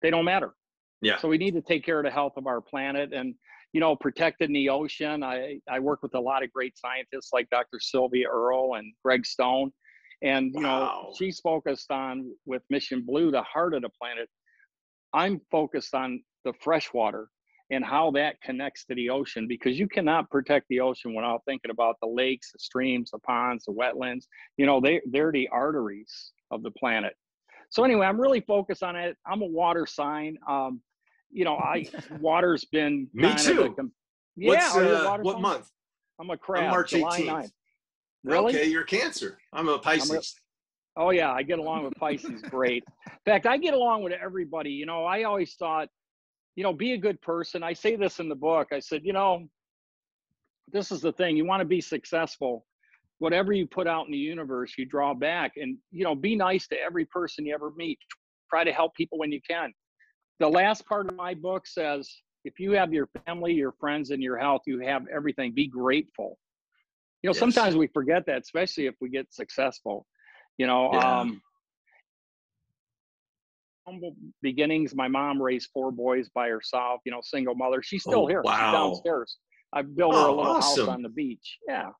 they don't matter. Yeah. So we need to take care of the health of our planet and, you know, protecting the ocean. I, I work with a lot of great scientists like Dr. Sylvia Earle and Greg Stone. And, you know, she's focused on with Mission Blue, the heart of the planet. I'm focused on the fresh water and how that connects to the ocean because you cannot protect the ocean without thinking about the lakes, the streams, the ponds, the wetlands. You know, they, they're the arteries of the planet. So anyway, I'm really focused on it. I'm a water sign. Um, you know, I [LAUGHS] water's been Me kind of too. a com- yeah, What's, are you a uh, what sign? month? I'm a crab. March July 18th. 9th. Really? Okay, you're Cancer. I'm a Pisces. Oh yeah, I get along with Pisces great. In fact, I get along with everybody. You know, I always thought, you know, be a good person. I say this in the book. I said, you know, this is the thing. You want to be successful. Whatever you put out in the universe, you draw back. And you know, be nice to every person you ever meet. Try to help people when you can. The last part of my book says, if you have your family, your friends, and your health, you have everything. Be grateful. You know, Yes. sometimes we forget that, especially if we get successful. You know, Yeah. um, humble beginnings. My mom raised four boys by herself. You know, single mother. She's still Oh, here. She's wow. downstairs. I built her a Oh, little awesome. house on the beach. Yeah.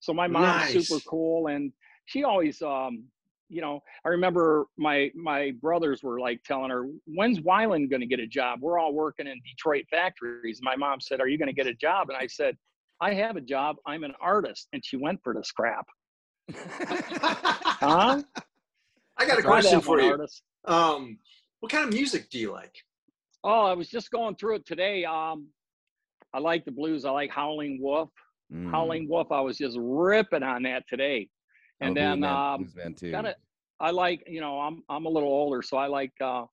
So my mom's super cool, and she always, um, you know, I remember my my brothers were like telling her, "When's Wyland going to get a job? We're all working in Detroit factories." My mom said, "Are you going to get a job?" And I said, "I have a job. I'm an artist." And she went for the scrap. Huh? I got a Try question for you. artist. Um, what kind of music do you like? Oh, I was just going through it today. Um, I like the blues. I like Howling Wolf. Mm. Howling Wolf. I was just ripping on that today. And Oh, then um, too. kind of, I like you know I'm I'm a little older, so I like uh,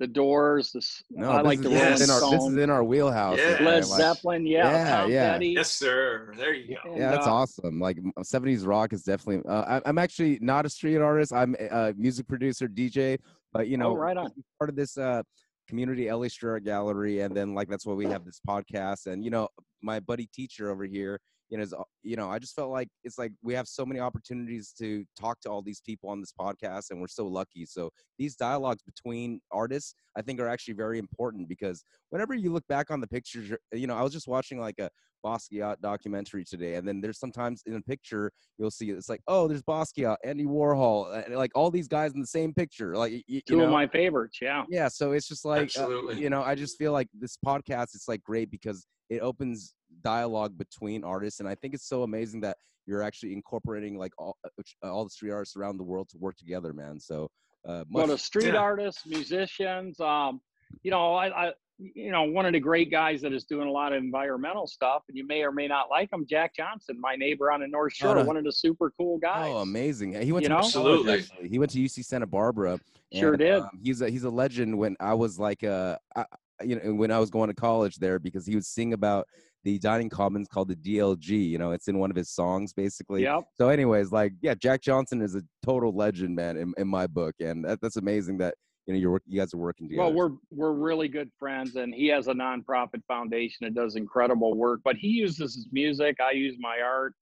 the Doors. The, No, I this like is, the this, Rolling is in our, this is in our wheelhouse. Yeah. Led like- Zeppelin, yeah, Yeah, Tom yeah. Petty. Yes, sir. There you go. And, yeah, that's uh, awesome. Like 70s rock is definitely. Uh, I, I'm actually not a street artist. I'm a a music producer, DJ. But you know, oh, right on. part of this uh community LA Street Gallery, and then like that's why we have this podcast. And you know, my buddy teacher over here, you know, is, uh, you know, I just felt like it's like we have so many opportunities to talk to all these people on this podcast, and we're so lucky. So these dialogues between artists, I think, are actually very important because whenever you look back on the pictures, you're- know, I was just watching like a Basquiat documentary today, and then there's sometimes in a picture you'll see it's like, oh, there's Basquiat, Andy Warhol, and like all these guys in the same picture, like y- y- Two you know, of my favorites. Yeah. yeah so it's just like uh, you know i just feel like this podcast it's like great because it opens dialogue between artists and i think it's so amazing that you're actually incorporating like all, uh, all the street artists around the world to work together man so uh well, the street Yeah. artists, musicians, um, you know, I, I, you know, one of the great guys that is doing a lot of environmental stuff, and you may or may not like him, Jack Johnson, my neighbor on the North Oh, Shore, no. one of the super cool guys. oh amazing he went You to know? my college, Absolutely. he went to uc santa barbara Sure did. um, he's a he's a legend when i was like uh I, you know when i was going to college there because he would sing about the dining commons called the dlg you know it's in one of his songs basically Yep. So, anyways, like, yeah, Jack Johnson is a total legend, man, in, in my book, and that, that's amazing that you know you're you guys are working together. Well, we're we're really good friends, and he has a nonprofit foundation that does incredible work. But he uses his music. I use my art.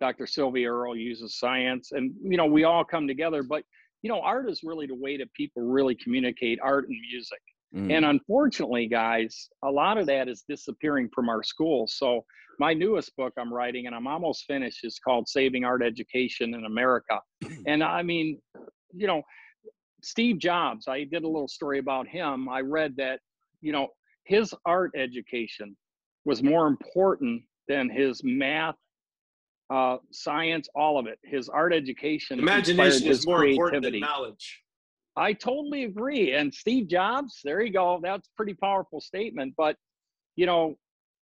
Dr. Sylvia Earle uses science, and you know we all come together. But you know, art is really the way that people really communicate art and music. Mhm. And unfortunately, guys, a lot of that is disappearing from our schools. So my newest book I'm writing, and I'm almost finished, is called Saving Art Education in America. [CLEARS THROAT] And I mean, you know, Steve Jobs, I did a little story about him. I read that, you know, his art education was more important than his math, uh, science, all of it. His art education Imagination is more important creativity. than knowledge. I totally agree. And Steve Jobs, there you go. That's a pretty powerful statement. But, you know,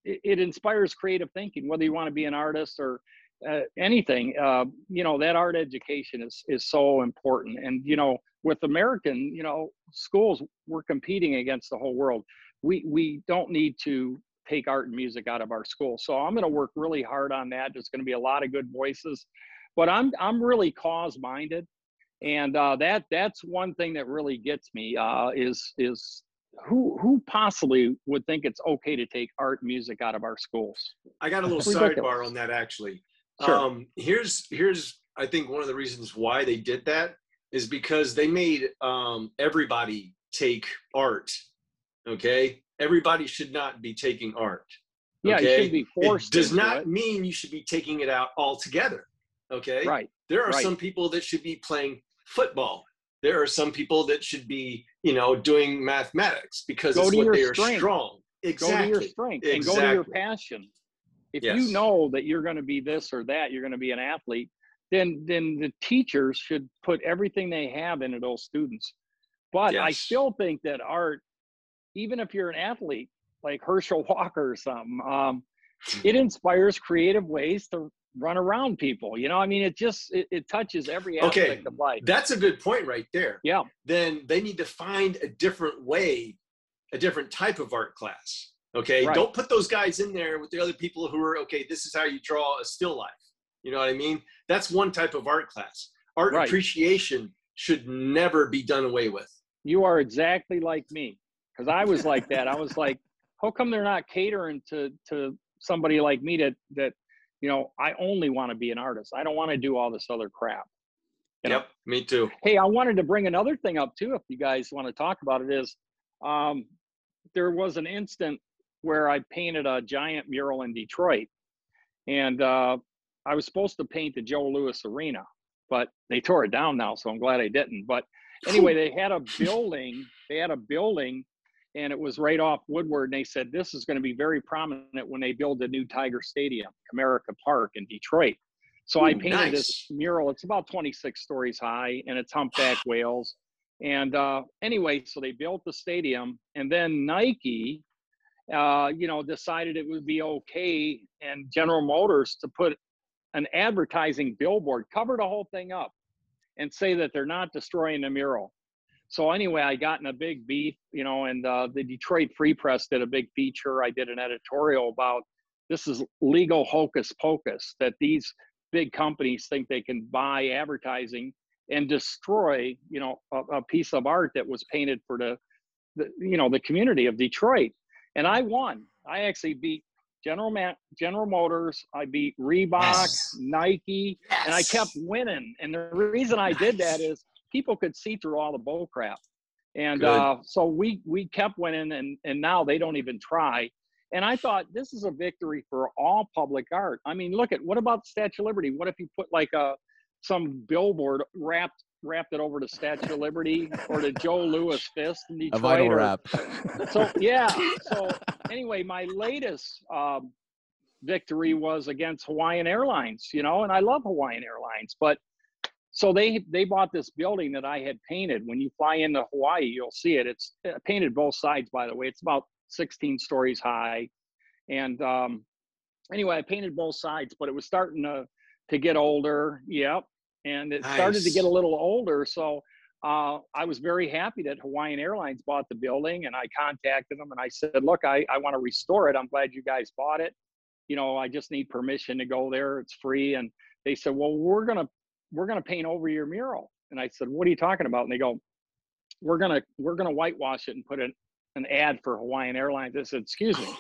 it, it inspires creative thinking, whether you want to be an artist or uh, anything. Uh, you know, that art education is, is so important. And, you know, with American, you know, schools, we're competing against the whole world. We, we don't need to take art and music out of our school. So I'm going to work really hard on that. There's going to be a lot of good voices, but I'm, I'm really cause minded and uh, that that's one thing that really gets me uh, is is who who possibly would think it's okay to take art and music out of our schools I got a little [LAUGHS] sidebar on that actually. Sure. Um, here's here's I think one of the reasons why they did that is because they made um, everybody take art. Okay, everybody should not be taking art. yeah you okay? should be forced It does into not it. mean you should be taking it out altogether. Okay, right there are right. some people that should be playing football. There are some people that should be, you know, doing mathematics because Go it's what they are strength. strong. go Exactly. to your strength and go to your passion if Yes. you know that you're going to be this or that you're going to be an athlete then then the teachers should put everything they have into those students but i still think that art even if you're an athlete like herschel walker or something um, it inspires creative ways to run around people you know i mean it just it, it touches every Okay. aspect of life That's a good point right there. yeah Then they need to find a different way, a different type of art class. Okay. Right. Don't put those guys in there with the other people who are, okay, this is how you draw a still life. You know what I mean? That's one type of art class. Art Right. appreciation should never be done away with. you are exactly like me because i was like that i was like how come they're not catering to to somebody like me that that you know i only want to be an artist i don't want to do all this other crap You know? Yep. Me too. hey i wanted to bring another thing up too if you guys want to talk about it is um there was an instant where i painted a giant mural in detroit and uh i was supposed to paint the joe louis arena but they tore it down now so i'm glad i didn't but anyway they had a building they had a building and it was right off woodward and they said this is going to be very prominent when they build the new tiger stadium comerica park in detroit. So i Ooh, painted this mural. It's about 26 stories high and it's humpback [SIGHS] whales. And uh, anyway so they built the stadium and then nike uh, you know decided it would be okay and general motors to put an advertising billboard cover the whole thing up and say that they're not destroying the mural So anyway, I got in a big beef, you know, and uh, the Detroit Free Press did a big feature. I did an editorial about this is legal hocus pocus that these big companies think they can buy advertising and destroy, you know, a, a piece of art that was painted for the, the, you know, the community of Detroit. And I won. I actually beat General Ma- General Motors. I beat Reebok, Yes. Nike, and I kept winning. And the reason I did that is people could see through all the bull crap. And uh, so we we kept winning, and and now they don't even try. And I thought this is a victory for all public art. I mean, look at what about the Statue of Liberty? What if you put like a some billboard wrapped wrapped it over to Statue of Liberty or [LAUGHS] the Joe Louis fist in A Detroit? vinyl or- wrap. so [LAUGHS] yeah so anyway my latest um, victory was against hawaiian airlines you know and i love hawaiian airlines but so they they bought this building that i had painted when you fly into hawaii you'll see it it's uh, painted both sides by the way it's about 16 stories high and um, anyway i painted both sides but it was starting to to get older yep and it started to get a little older so uh, I was very happy that Hawaiian Airlines bought the building, and I contacted them and I said, "Look, I, I want to restore it. I'm glad you guys bought it. You know, I just need permission to go there. It's free." And they said, "Well, we're gonna we're gonna paint over your mural." And I said, "What are you talking about?" And they go, "We're gonna we're gonna whitewash it and put an an ad for Hawaiian Airlines." I said, "Excuse me."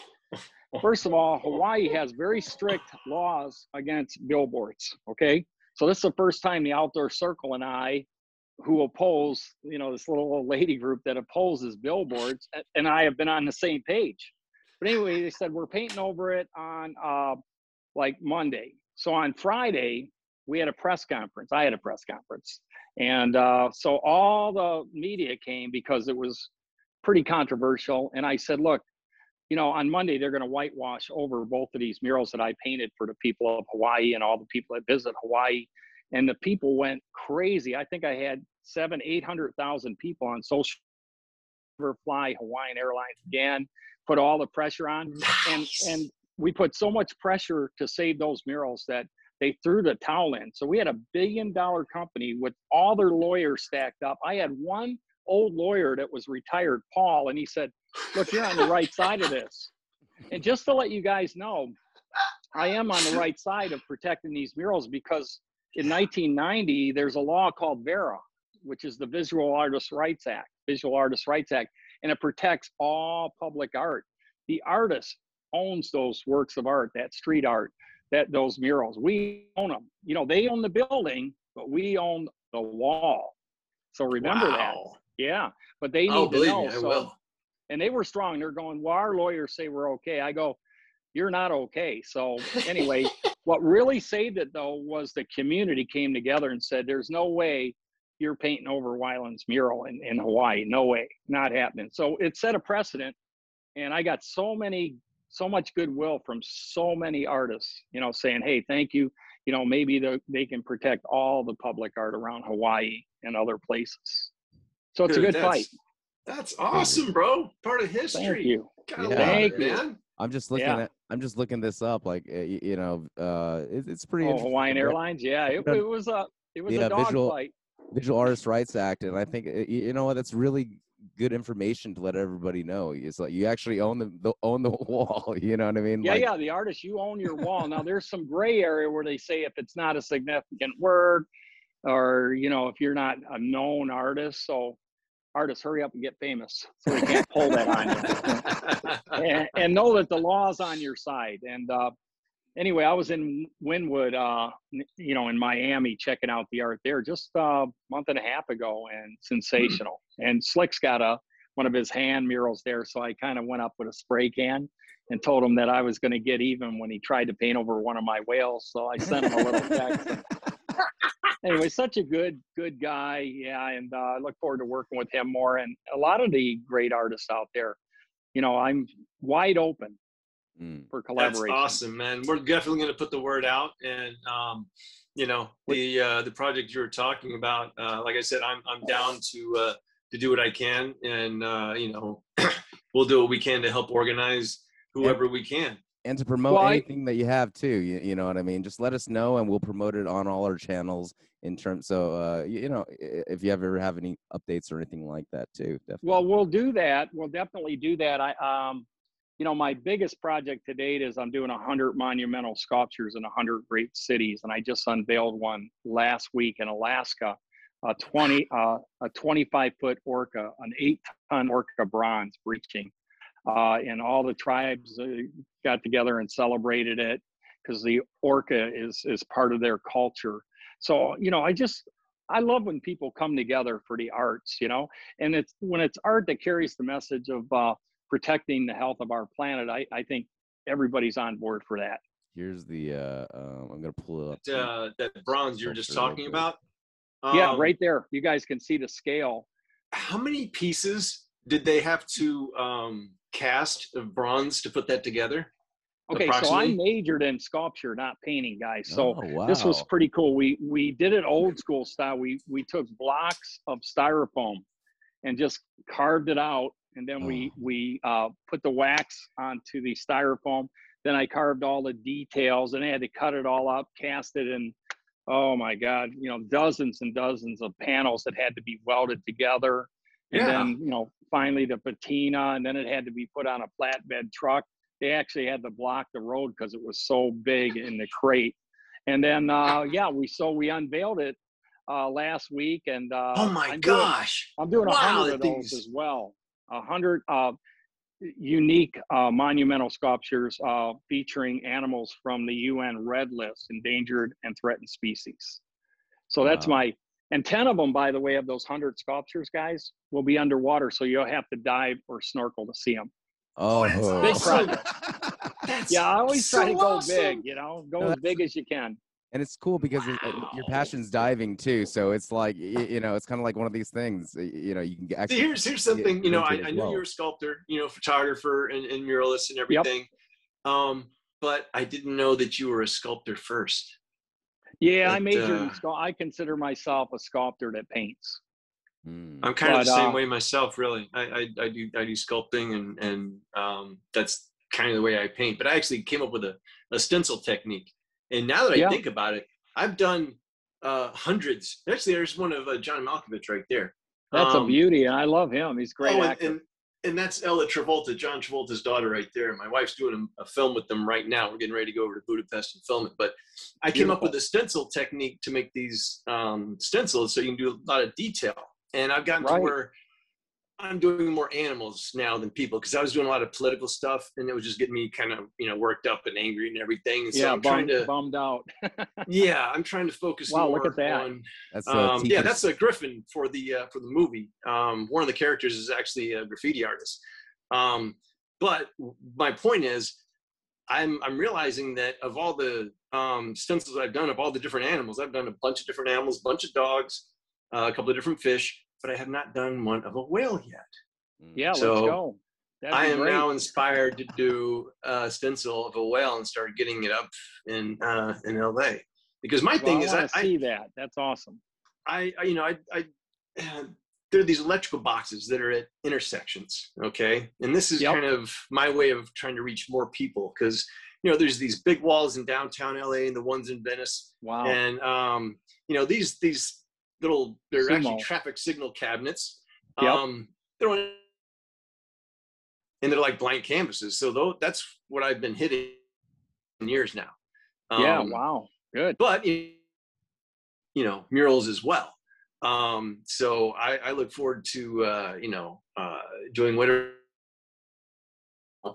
First of all, Hawaii has very strict laws against billboards. Okay, so this is the first time the Outdoor Circle and I who oppose, you know, this little old lady group that opposes billboards, and I have been on the same page. But anyway, they said we're painting over it on uh, like Monday. So on Friday, we had a press conference. I had a press conference, and uh, so all the media came because it was pretty controversial. And I said, look, you know, on Monday they're going to whitewash over both of these murals that I painted for the people of Hawaii and all the people that visit Hawaii and the people went crazy. I think I had seven, eight hundred thousand people on social. Fly Hawaiian Airlines again. Put all the pressure on, and and we put so much pressure to save those murals that they threw the towel in. So we had a billion dollar company with all their lawyers stacked up. I had one old lawyer that was retired, Paul, and he said, "Look, you're on the right side of this." And just to let you guys know, I am on the right side of protecting these murals because in 1990 there's a law called VARA, which is the Visual Artists' Rights Act, Visual Artists' Rights Act, and it protects all public art. The artist owns those works of art, that street art, that those murals. We own them. You know, they own the building, but we own the wall. So remember that. Yeah, but they oh, need Oh, to believe know. me, I so, will. and they were strong. They're going, well, our lawyers say we're okay. I go, you're not okay. So anyway, [LAUGHS] what really saved it though was the community came together and said, there's no way you're painting over Wyland's mural in, in Hawaii. No way, not happening. So it set a precedent. And I got so many, so much goodwill from so many artists, you know, saying, hey, thank you. You know, maybe they can protect all the public art around Hawaii and other places. So it's a good that's- fight. That's awesome, bro. Part of history. Thank you. Gotta Yeah. Thank it, you. man. I'm just looking Yeah. at. I'm just looking this up. Like uh, you know, uh, it, it's pretty. Oh, interesting, Hawaiian Airlines. Yeah, it, it was a it was Yeah, a dog visual- fight. Visual Artists Rights Act, and I think uh, you know what? That's really good information to let everybody know. It's like you actually own the, the own the [LAUGHS] wall. You know what I mean? Yeah, like, yeah. The artist, you own your wall. Now there's some gray area where they say if it's not a significant word, or you know if you're not a known artist. So artists, hurry up and get famous so they can't pull that on you. [LAUGHS] and, and know that the law's on your side. And uh, anyway, I was in Wynwood, uh, you know, in Miami, checking out the art there just a month and a half ago, and sensational. And Slick's got a one of his hand murals there, so I kind of went up with a spray can and told him that I was going to get even when he tried to paint over one of my whales. So I sent him a little text. [LAUGHS] anyway, such a good, good guy. Yeah, and uh, I look forward to working with him more. And a lot of the great artists out there, you know, I'm wide open mm, for That's collaboration. awesome, man. We're definitely going to put the word out, and um, you know the uh, the project you were talking about. Uh, like I said, I'm I'm down to uh, to do what I can, and uh, you know [COUGHS] we'll do what we can to help organize whoever we can. and to promote Well, I- anything that you have too. You, you know what I mean? Just let us know, and we'll promote it on all our channels. In terms, so uh, you, you know, if you ever have any updates or anything like that too, definitely. Well, we'll do that. We'll definitely do that. I, um, you know, my biggest project to date is I'm doing 100 monumental sculptures in 100 great cities, and I just unveiled one last week in Alaska, a 20, uh, a 25 foot orca, an eight ton orca bronze breaching, uh, and all the tribes uh, got together and celebrated it because the orca is is part of their culture. So, you know, I just I love when people come together for the arts, you know, and it's when it's art that carries the message of uh, protecting the health of our planet. I, I think everybody's on board for that. Here's the. Uh, um, I'm gonna pull it up. That, uh, that bronze you were just talking real quick. about. yeah, Um, right there. You guys can see the scale. How many pieces did they have to um, cast of bronze to put that together? Okay, so I majored in sculpture, not painting, guys. So oh, wow. this was pretty cool. We we did it old school style. We we took blocks of styrofoam and just carved it out, and then we Oh. we uh, put the wax onto the styrofoam. Then I carved all the details, and I had to cut it all up, cast it, and oh my god, you know, dozens and dozens of panels that had to be welded together, and Yeah. then you know, finally the patina, and then it had to be put on a flatbed truck they actually had to block the road because it was so big in the crate. And then, uh, yeah, we so we unveiled it uh, last week, and uh, oh my I'm doing, gosh! I'm doing a Wow, hundred of those as well. A hundred uh, unique uh, monumental sculptures uh, featuring animals from the UN Red List, endangered and threatened species. So that's Wow. my and ten of them, by the way, of those hundred sculptures, guys, will be underwater, so you'll have to dive or snorkel to see them. Oh, that's Big [LAUGHS] awesome. project. That's Yeah, I always try to go awesome. big, you know, go No, as big as you can. And it's cool because it, uh, your passion's diving too. So it's like y- you know, it's kind of like one of these things. You know, you can See, actually. here's here's something you know. I, into I as knew well. you were a sculptor, you know, photographer and, and muralist and everything. Um, but I didn't know that you were a sculptor first. Yeah, I But, majored in uh, sculpt. I consider myself a sculptor that paints. Mm. I'm kind of the same uh, way myself, really. I, I, I do I do sculpting and and um, that's kind of the way I paint. But I actually came up with a, a stencil technique. And now that I Yeah. think about it, I've done uh, hundreds. Actually, there's one of uh, John Malkovich right there. That's a Um, beauty, I love him. He's a great oh, and, actor. and and that's Ella Travolta, John Travolta's daughter, right there. My wife's doing a, a film with them right now. We're getting ready to go over to Budapest and film it. But I came up with a stencil technique to make these um, stencils so you can do a lot of detail. And I've gotten Right. to where I'm doing more animals now than people because I was doing a lot of political stuff and it was just getting me kind of you know worked up and angry and everything. And so yeah, I'm trying bummed, to bummed out. [LAUGHS] yeah, I'm trying to focus Wow, more look at that. on That's um, yeah, that's a Griffin for the uh, for the movie. Um, one of the characters is actually a graffiti artist. Um, but my point is, I'm I'm realizing that of all the um, stencils I've done of all the different animals, I've done a bunch of different animals, a bunch of dogs, uh, a couple of different fish, but I have not done one of a whale yet. Mm. yeah, let's So, go. That'd I am great. now inspired to do a stencil of a whale and start getting it up in uh, in LA. Because my Well, thing I is, I, to I see that. That's awesome. I, I you know, I, I, [SIGHS] there are these electrical boxes that are at intersections. Okay. And this is Yep. kind of my way of trying to reach more people because, you know, there's these big walls in downtown LA and the ones in Venice. Wow. And, um, you know, these, these little, they're actually traffic signal cabinets. Yep. Um, they're on, and they're like blank canvases. So though, that's what I've been hitting in years now. yeah. Um, Wow. Good. but you know murals as well um so i i look forward to uh you know uh doing whatever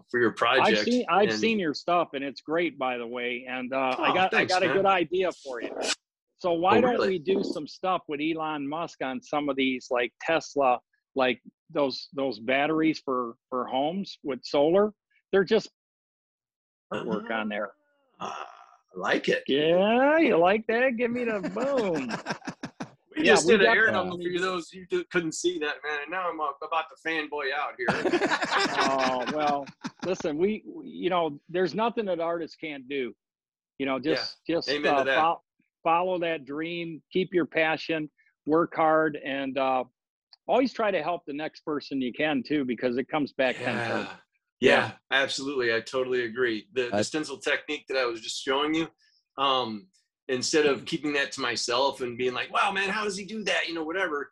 for your project I've seen I've and- seen your stuff, and it's great, by the way. And uh, I Oh, got thanks, I got man. a good idea for you. So why Oh, don't we do some stuff with Elon Musk on some of these like Tesla, like those those batteries for for homes with solar? They're just artwork on there. uh, I like it Yeah, you like that? Give me the boom. [LAUGHS] we Yeah, just we did an got- air number for you those you who couldn't see that man and now i'm uh, about to fanboy out here [LAUGHS] oh well, listen, we we- you know there's nothing that artists can't do. You know, just just Amen to uh, that. Fol- follow that dream, keep your passion, work hard, and uh, always try to help the next person you can too, because it comes back tenfold. yeah Yeah, absolutely. I totally agree. The, the stencil technique that I was just showing you, um, instead of keeping that to myself and being like, wow, man, how does he do that? You know, whatever.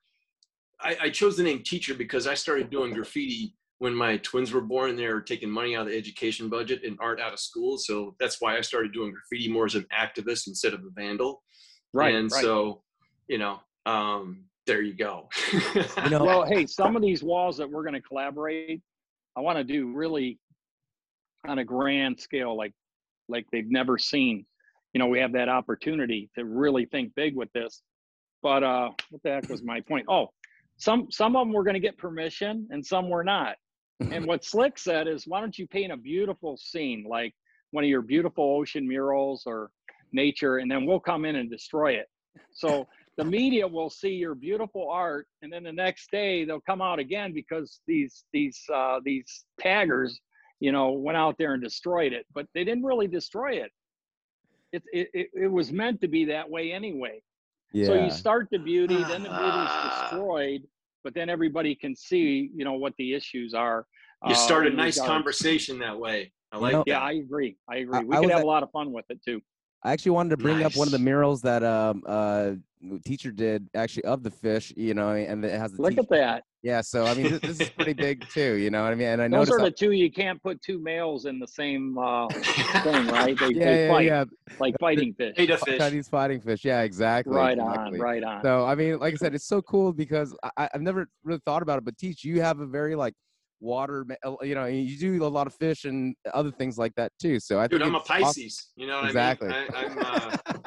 I, I chose the name teacher because I started doing graffiti when my twins were born they were taking money out of the education budget and art out of school. So that's why I started doing graffiti more as an activist instead of a vandal. Right. and right. so, you know, um, there you go. You know, [LAUGHS] well, hey, some of these walls that we're going to collaborate, I want to do really on a grand scale, like like they've never seen. You know, we have that opportunity to really think big with this. But uh, what the heck was my point? Oh, some some of them we're going to get permission, and some we're not. And what Slick said is, why don't you paint a beautiful scene, like one of your beautiful ocean murals or nature, and then we'll come in and destroy it. So [LAUGHS] the media will see your beautiful art and then the next day they'll come out again because these these uh, these taggers you know went out there and destroyed it but they didn't really destroy it it it, it, it was meant to be that way anyway yeah. so you start the beauty then the [SIGHS] beauty's destroyed but then everybody can see you know what the issues are you uh, start a nice conversation that way. I You like know- that. yeah i agree i agree I- we I could was have at- a lot of fun with it too I actually wanted to bring up one of the murals that um uh teacher did actually of the fish, you know, and it has the look teacher- at that yeah. So I mean, this, this is pretty [LAUGHS] big too, you know what I mean? And I know those noticed, are how- the two you can't put two males in the same uh, thing right [LAUGHS] they, yeah, they yeah, fight yeah, like [LAUGHS] fighting fish Betta Fi- fish. Chinese fighting fish. Yeah, exactly. Right exactly. on, right on. So I mean, like I said, it's so cool because I, I've never really thought about it. But teach, you have a very like water, uh, you know, you do a lot of fish and other things like that too. So I Dude, think I'm a it's awesome. Pisces. You know what Exactly. I mean? [LAUGHS] I, uh,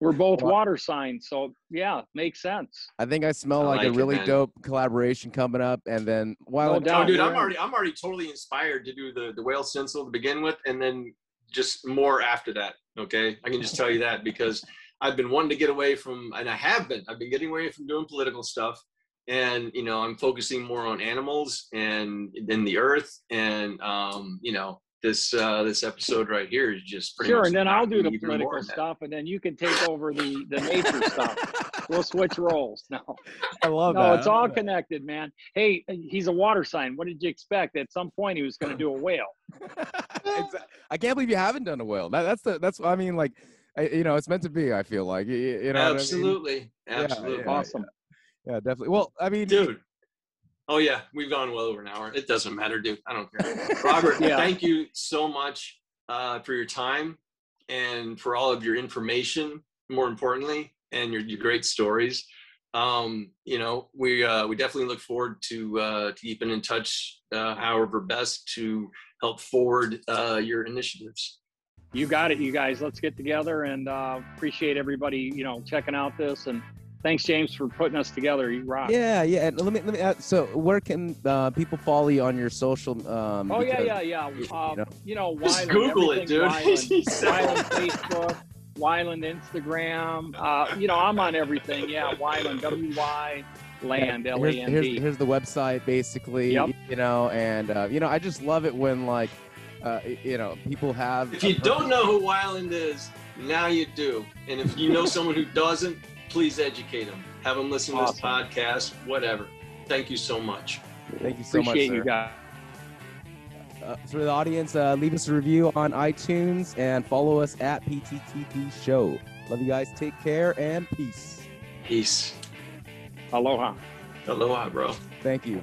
We're both water signs, so yeah, makes sense. I think I smell I like, like a really man. dope collaboration coming up. And then while No doubt. oh, dude, I'm already, I'm already totally inspired to do the the whale stencil to begin with, and then just more after that. Okay, I can just tell you that because I've been wanting to get away from, and I have been. I've been getting away from doing political stuff, and you know, I'm focusing more on animals and then the earth, and um, you know, this uh, this episode right here is just pretty Sure, much and then I'll do the political stuff, and then you can take over the the nature [LAUGHS] stuff. We'll switch roles. No, I love no, that. it's all connected, man. Hey, he's a water sign. What did you expect? At some point, he was going to do a whale. [LAUGHS] I can't believe you haven't done a whale. That, that's the that's I mean like, I, you know, it's meant to be. I feel like you, you know. what I mean? Absolutely, Yeah, absolutely, yeah. Awesome. Yeah, definitely. Well, I mean, dude. Oh yeah, we've gone well over an hour. It doesn't matter, dude. I don't care. [LAUGHS] Robert, Yeah. thank you so much uh, for your time and for all of your information. More importantly, and your, your great stories. Um, you know, we uh, we definitely look forward to uh, to keeping in touch, uh, however best to help forward uh, your initiatives. You got it, you guys. Let's get together and uh, appreciate everybody, you know, checking out this. And thanks, James, for putting us together. You rock. yeah, yeah. And let me let me. Add, so, where can uh, people follow you on your social? Um, Oh yeah, because- yeah, yeah. you Um, know. you know, Just Google it, dude. [LAUGHS] Wyland, He said- Wyland Facebook, Wyland Instagram. Uh, you know, I'm on everything. Yeah, Wyland, W Y Land, L A Here's, N here's, here's the website, basically. Yep. You know, and uh, you know, I just love it when like, uh, you know, people have. If you per- don't know who Wyland is, now you do. And if you know someone who doesn't, please educate them. Have them listen to this podcast, whatever. Thank you so much. Thank you so much, Appreciate sir. you guys. uh, for the audience, uh, leave us a review on iTunes and follow us at PTTP Show. Love you guys. Take care and peace. Peace. Aloha. Aloha, bro. Thank you.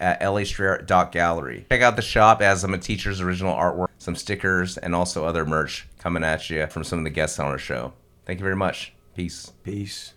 at lastreetart.gallery. Check out the shop as some of teacher's original artwork, some stickers, and also other merch coming at you from some of the guests on our show. Thank you very much. Peace. Peace.